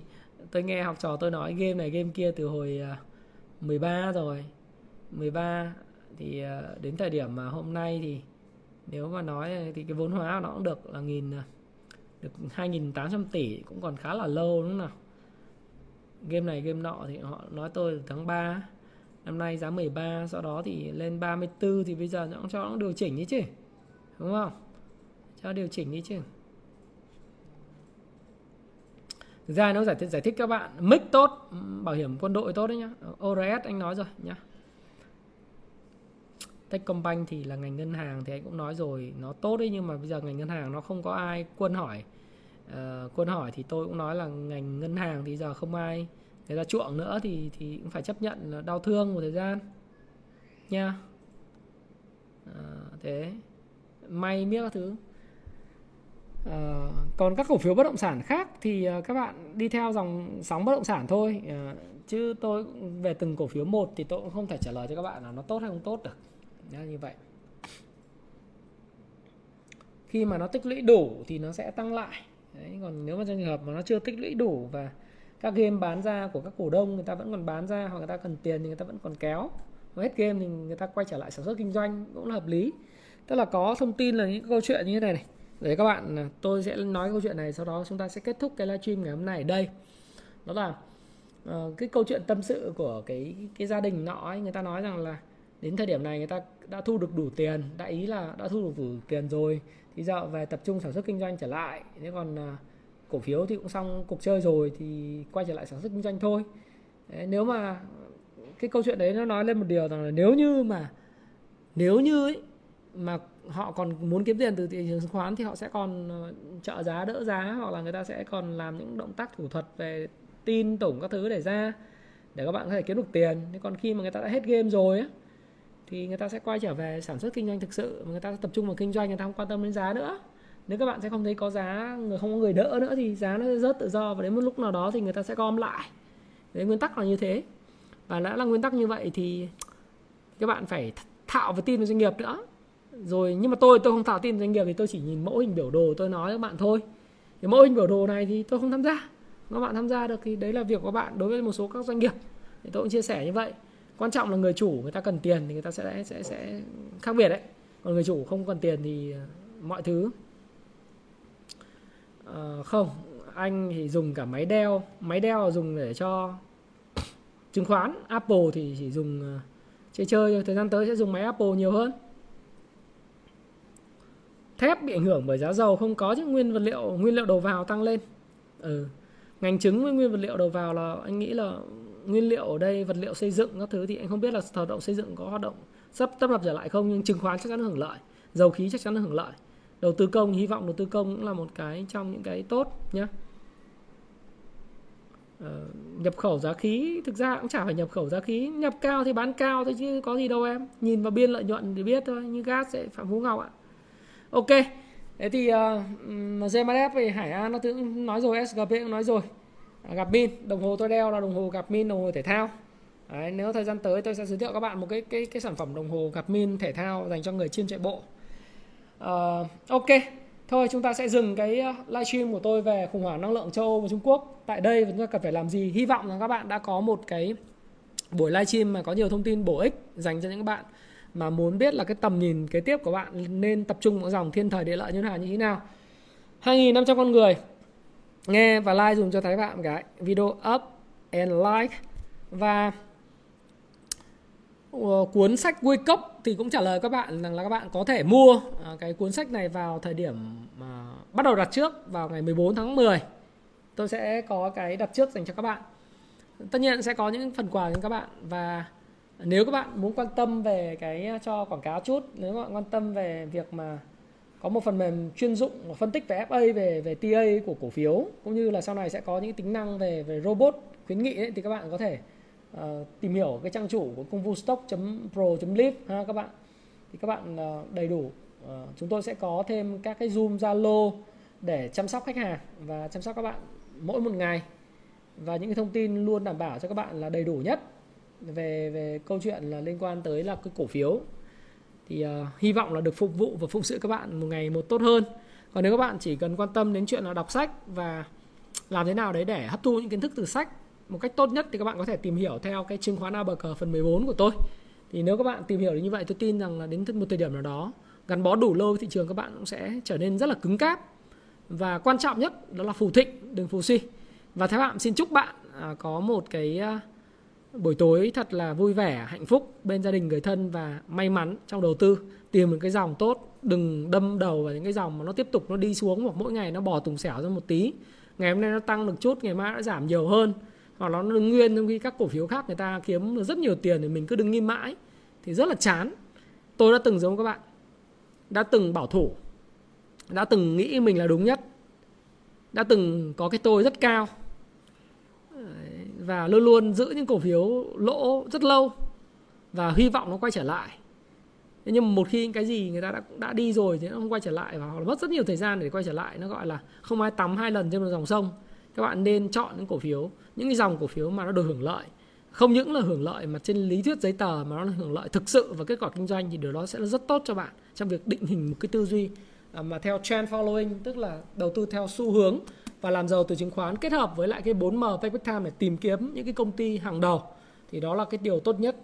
tôi nghe học trò tôi nói game này, game kia từ hồi à, 13 rồi. 13 thì à, đến thời điểm mà hôm nay thì nếu mà nói thì cái vốn hóa nó cũng được là nghìn à, được 2.800 tỷ, cũng còn khá là lâu đúng không nào? Game này, game nọ thì họ nói tôi tháng 3 năm nay giá 13 sau đó thì lên 34 thì bây giờ nó cũng cho nó điều chỉnh đi chứ, đúng không? Cho điều chỉnh đi chứ. Thực ra nó giải thích giải thích các bạn mic tốt bảo hiểm quân đội tốt đấy nhá. ORS anh nói rồi nhá. Techcombank thì là ngành ngân hàng thì anh cũng nói rồi nó tốt đấy nhưng mà bây giờ ngành ngân hàng nó không có ai quân hỏi. Ờ, uh, quân hỏi thì tôi cũng nói là ngành ngân hàng thì giờ không ai người ta chuộng nữa thì thì cũng phải chấp nhận là đau thương một thời gian nha à, ờ, thế. May miếc các thứ. Ờ, còn các cổ phiếu bất động sản khác thì ờ, các bạn đi theo dòng sóng bất động sản thôi. Ờ, chứ tôi về từng cổ phiếu một thì tôi cũng không thể trả lời cho các bạn là nó tốt hay không tốt được. Như vậy. Khi mà nó tích lũy đủ thì nó sẽ tăng lại. Đấy, còn nếu mà trong trường hợp mà nó chưa tích lũy đủ và các game bán ra của các cổ đông người ta vẫn còn bán ra hoặc người ta cần tiền thì người ta vẫn còn kéo và hết game thì người ta quay trở lại sản xuất kinh doanh cũng là hợp lý. Tức là có thông tin là những câu chuyện như thế này này để các bạn à, tôi sẽ nói câu chuyện này sau đó chúng ta sẽ kết thúc cái livestream ngày hôm nay ở đây. Đó là uh, cái câu chuyện tâm sự của cái cái gia đình nọ ấy, người ta nói rằng là đến thời điểm này người ta đã thu được đủ tiền đại ý là đã thu được đủ tiền rồi thì giờ về tập trung sản xuất kinh doanh trở lại. Thế còn uh, cổ phiếu thì cũng xong cuộc chơi rồi thì quay trở lại sản xuất kinh doanh thôi. Đấy, nếu mà cái câu chuyện đấy nó nói lên một điều rằng là nếu như mà nếu như ấy, mà họ còn muốn kiếm tiền từ thị trường chứng khoán thì họ sẽ còn ờ, trợ giá đỡ giá hoặc là người ta sẽ còn làm những động tác thủ thuật về tin tổng các thứ để ra để các bạn có thể kiếm được tiền. Thế còn khi mà người ta đã hết game rồi ấy, thì người ta sẽ quay trở về sản xuất kinh doanh thực sự mà người ta tập trung vào kinh doanh người ta không quan tâm đến giá nữa. Nếu các bạn sẽ không thấy có giá người không có người đỡ nữa thì giá nó sẽ rớt tự do và đến một lúc nào đó thì người ta sẽ gom lại. Đấy nguyên tắc là như thế. Và đã là nguyên tắc như vậy thì các bạn phải thạo và tin vào doanh nghiệp nữa rồi nhưng mà tôi tôi không thạo tin doanh nghiệp thì tôi chỉ nhìn mẫu hình biểu đồ tôi nói với các bạn thôi. Thì mẫu hình biểu đồ này thì tôi không tham gia. Các bạn tham gia được thì đấy là việc của bạn đối với một số các doanh nghiệp. Thì tôi cũng chia sẻ như vậy. Quan trọng là người chủ người ta cần tiền thì người ta sẽ sẽ sẽ khác biệt đấy. Còn người chủ không cần tiền thì ờ, mọi thứ. À, không anh thì dùng cả máy đeo máy đeo dùng để cho chứng khoán. Apple thì chỉ dùng ờ, chơi chơi thời gian tới sẽ dùng máy Apple nhiều hơn thép bị ảnh hưởng bởi giá dầu không có những nguyên vật liệu nguyên liệu đầu vào tăng lên. Ừ. ngành trứng với nguyên vật liệu đầu vào là anh nghĩ là nguyên liệu ở đây vật liệu xây dựng các thứ thì anh không biết là hoạt động xây dựng có hoạt động sắp tấp lập trở lại không nhưng chứng khoán chắc chắn hưởng lợi dầu khí chắc chắn hưởng lợi. Đầu tư công hy vọng đầu tư công cũng là một cái trong những cái tốt nhé ờ, nhập khẩu giá khí thực ra cũng chả phải nhập khẩu giá khí. Nhập cao thì bán cao thôi chứ có gì đâu em. Nhìn vào biên lợi nhuận thì biết thôi như gas sẽ phạm phú ngọc ạ ok. Thế thì uh, GMF về Hải An nó cũng nói rồi SGP cũng nói rồi. À, gặp min đồng hồ tôi đeo là đồng hồ gặp min đồng hồ thể thao. Đấy, nếu thời gian tới tôi sẽ giới thiệu các bạn một cái cái cái sản phẩm đồng hồ gặp min thể thao dành cho người chuyên chạy bộ. Uh, ok. Thôi chúng ta sẽ dừng cái ờ, livestream của tôi về khủng hoảng năng lượng châu Âu và Trung Quốc. Tại đây chúng ta cần phải làm gì? Hy vọng rằng các bạn đã có một cái buổi livestream mà có nhiều thông tin bổ ích dành cho những bạn mà muốn biết là cái tầm nhìn kế tiếp của bạn nên tập trung vào dòng thiên thời địa lợi như thế nào, như thế nào. 2.500 con người. Nghe và like dùng cho thấy bạn cái video up and like. Và ờ, cuốn sách Wake Up thì cũng trả lời các bạn rằng là các bạn có thể mua ờ, cái cuốn sách này vào thời điểm mà bắt đầu đặt trước vào ngày 14 tháng 10 tôi sẽ có cái đặt trước dành cho các bạn. Tất nhiên sẽ có những phần quà cho các bạn và nếu các bạn muốn quan tâm về cái cho quảng cáo chút nếu các bạn quan tâm về việc mà có một phần mềm chuyên dụng phân tích về FA về về TA của cổ phiếu cũng như là sau này sẽ có những tính năng về về robot khuyến nghị ấy, thì các bạn có thể uh, tìm hiểu cái trang chủ của công vụ stock.pro.live ha các bạn. Thì các bạn uh, đầy đủ uh, chúng tôi sẽ có thêm các cái zoom zalo để chăm sóc khách hàng và chăm sóc các bạn mỗi một ngày. Và những cái thông tin luôn đảm bảo cho các bạn là đầy đủ nhất về về câu chuyện là liên quan tới là cái cổ phiếu. Thì uh, hy vọng là được phục vụ và phụng sự các bạn một ngày một tốt hơn. Còn nếu các bạn chỉ cần quan tâm đến chuyện là đọc sách và làm thế nào đấy để hấp thu những kiến thức từ sách một cách tốt nhất thì các bạn có thể tìm hiểu theo cái chứng khoán ABC phần 14 của tôi. Thì nếu các bạn tìm hiểu được như vậy tôi tin rằng là đến một thời điểm nào đó gắn bó đủ lâu với thị trường các bạn cũng sẽ trở nên rất là cứng cáp. Và quan trọng nhất đó là phù thịnh đừng phù suy. Và thái phạm xin chúc bạn à, có một cái buổi tối thật là vui vẻ, hạnh phúc bên gia đình, người thân và may mắn trong đầu tư. Tìm được cái dòng tốt, đừng đâm đầu vào những cái dòng mà nó tiếp tục nó đi xuống hoặc mỗi ngày nó bò tùng xẻo ra một tí. Ngày hôm nay nó tăng được chút, ngày mai nó giảm nhiều hơn. Hoặc nó đứng nguyên trong khi các cổ phiếu khác người ta kiếm được rất nhiều tiền thì mình cứ đứng im mãi, thì rất là chán. Tôi đã từng giống các bạn, đã từng bảo thủ, đã từng nghĩ mình là đúng nhất, đã từng có cái tôi rất cao và luôn luôn giữ những cổ phiếu lỗ rất lâu. Và hy vọng nó quay trở lại. Nhưng mà một khi cái gì người ta đã đã đi rồi thì nó không quay trở lại và họ mất rất nhiều thời gian để quay trở lại. Nó gọi là không ai tắm hai lần trên một dòng sông. Các bạn nên chọn những cổ phiếu, những cái dòng cổ phiếu mà nó được hưởng lợi. Không những là hưởng lợi mà trên lý thuyết giấy tờ mà nó là hưởng lợi thực sự và kết quả kinh doanh thì điều đó sẽ là rất tốt cho bạn trong việc định hình một cái tư duy à, mà theo trend following, tức là đầu tư theo xu hướng và làm giàu từ chứng khoán kết hợp với lại cái 4M payback time để tìm kiếm những cái công ty hàng đầu. Thì đó là cái điều tốt nhất.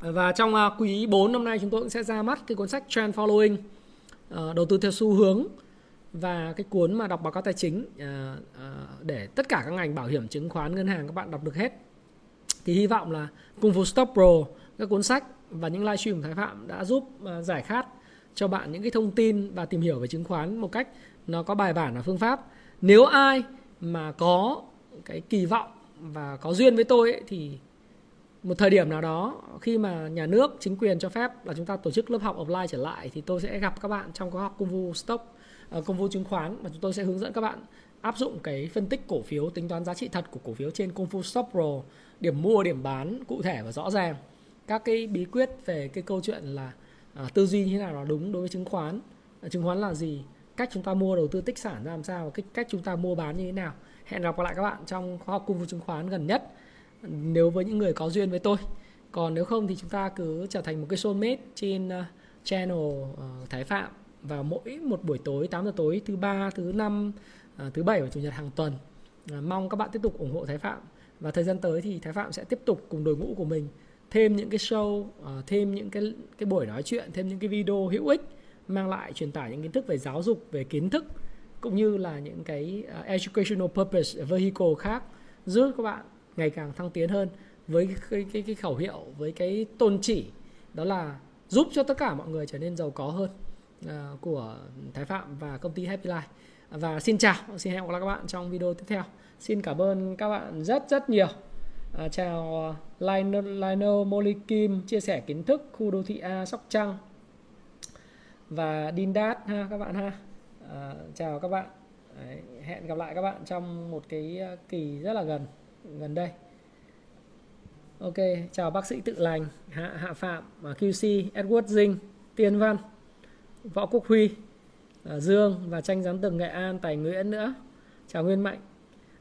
Và trong à, quý 4 năm nay chúng tôi cũng sẽ ra mắt cái cuốn sách Trend Following à, đầu tư theo xu hướng và cái cuốn mà đọc báo cáo tài chính à, để tất cả các ngành bảo hiểm, chứng khoán, ngân hàng các bạn đọc được hết. Thì hy vọng là cùng với Stop Pro, các cuốn sách và những livestream của Thái Phạm đã giúp giải khát cho bạn những cái thông tin và tìm hiểu về chứng khoán một cách nó có bài bản và phương pháp. Nếu ai mà có cái kỳ vọng và có duyên với tôi ấy, thì một thời điểm nào đó khi mà nhà nước chính quyền cho phép là chúng ta tổ chức lớp học offline trở lại thì tôi sẽ gặp các bạn trong khóa học công vụ stock ờ, công vụ chứng khoán và chúng tôi sẽ hướng dẫn các bạn áp dụng cái phân tích cổ phiếu tính toán giá trị thật của cổ phiếu trên công phu stop pro điểm mua điểm bán cụ thể và rõ ràng. Các cái bí quyết về cái câu chuyện là À, tư duy như thế nào là đúng đối với chứng khoán? À, chứng khoán là gì? Cách chúng ta mua đầu tư tích sản ra làm sao? Cách cách chúng ta mua bán như thế nào? Hẹn gặp lại các bạn trong khóa học cung vụ chứng khoán gần nhất. Nếu với những người có duyên với tôi. Còn nếu không thì chúng ta cứ trở thành một cái soulmate trên uh, channel uh, Thái Phạm. Vào mỗi một buổi tối 8 giờ tối thứ ba thứ năm uh, thứ bảy và chủ nhật hàng tuần. Mong các bạn tiếp tục ủng hộ Thái Phạm. Và thời gian tới thì Thái Phạm sẽ tiếp tục cùng đội ngũ của mình thêm những cái show uh, thêm những cái cái buổi nói chuyện thêm những cái video hữu ích mang lại truyền tải những kiến thức về giáo dục về kiến thức cũng như là những cái uh, educational purpose vehicle khác giúp các bạn ngày càng thăng tiến hơn với cái, cái, cái khẩu hiệu với cái tôn chỉ đó là giúp cho tất cả mọi người trở nên giàu có hơn uh, của Thái Phạm và công ty Happy Life. Và xin chào xin hẹn gặp lại các bạn trong video tiếp theo. Xin cảm ơn các bạn rất rất nhiều à, chào à, Lionel, Lionel Molly Kim chia sẻ kiến thức khu đô thị A Sóc Trăng. Và Dindat ha các bạn ha. À, chào các bạn. Đấy, hẹn gặp lại các bạn trong một cái à, kỳ rất là gần gần đây. Ok chào bác sĩ tự lành hạ hạ phạm à, qc edward dinh tiên văn võ quốc huy dương và tranh giám tường nghệ an tài nguyễn nữa. Chào nguyên mạnh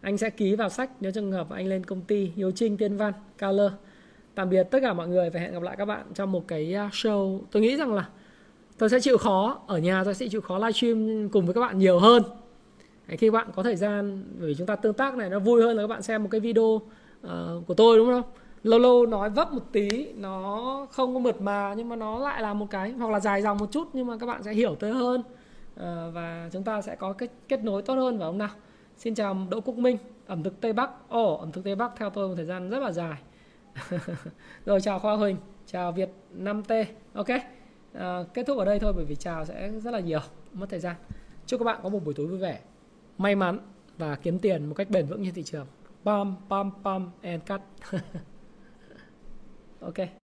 anh sẽ ký vào sách nếu trường hợp anh lên công ty hiếu trinh tiên văn Color. Tạm biệt tất cả mọi người và hẹn gặp lại các bạn trong một cái à, show. Tôi nghĩ rằng là tôi sẽ chịu khó ở nhà tôi sẽ chịu khó livestream cùng với các bạn nhiều hơn. Khi bạn có thời gian vì chúng ta tương tác này nó vui hơn là các bạn xem một cái video uh, của tôi đúng không? Lâu lâu nói vấp một tí nó không có mượt mà nhưng mà nó lại là một cái hoặc là dài dòng một chút nhưng mà các bạn sẽ hiểu tới hơn. Uh, và chúng ta sẽ có cái kết nối tốt hơn vào hôm nào? Xin chào đỗ quốc minh ẩm thực tây bắc. Ồ oh, ẩm thực tây bắc theo tôi một thời gian rất là dài. Rồi chào khoa huỳnh chào việt 5 t. Ok à, kết thúc ở đây thôi bởi vì chào sẽ rất là nhiều mất thời gian. Chúc các bạn có một buổi tối vui vẻ may mắn và kiếm tiền một cách bền vững trên thị trường. Pam pam pam and cut. Ok.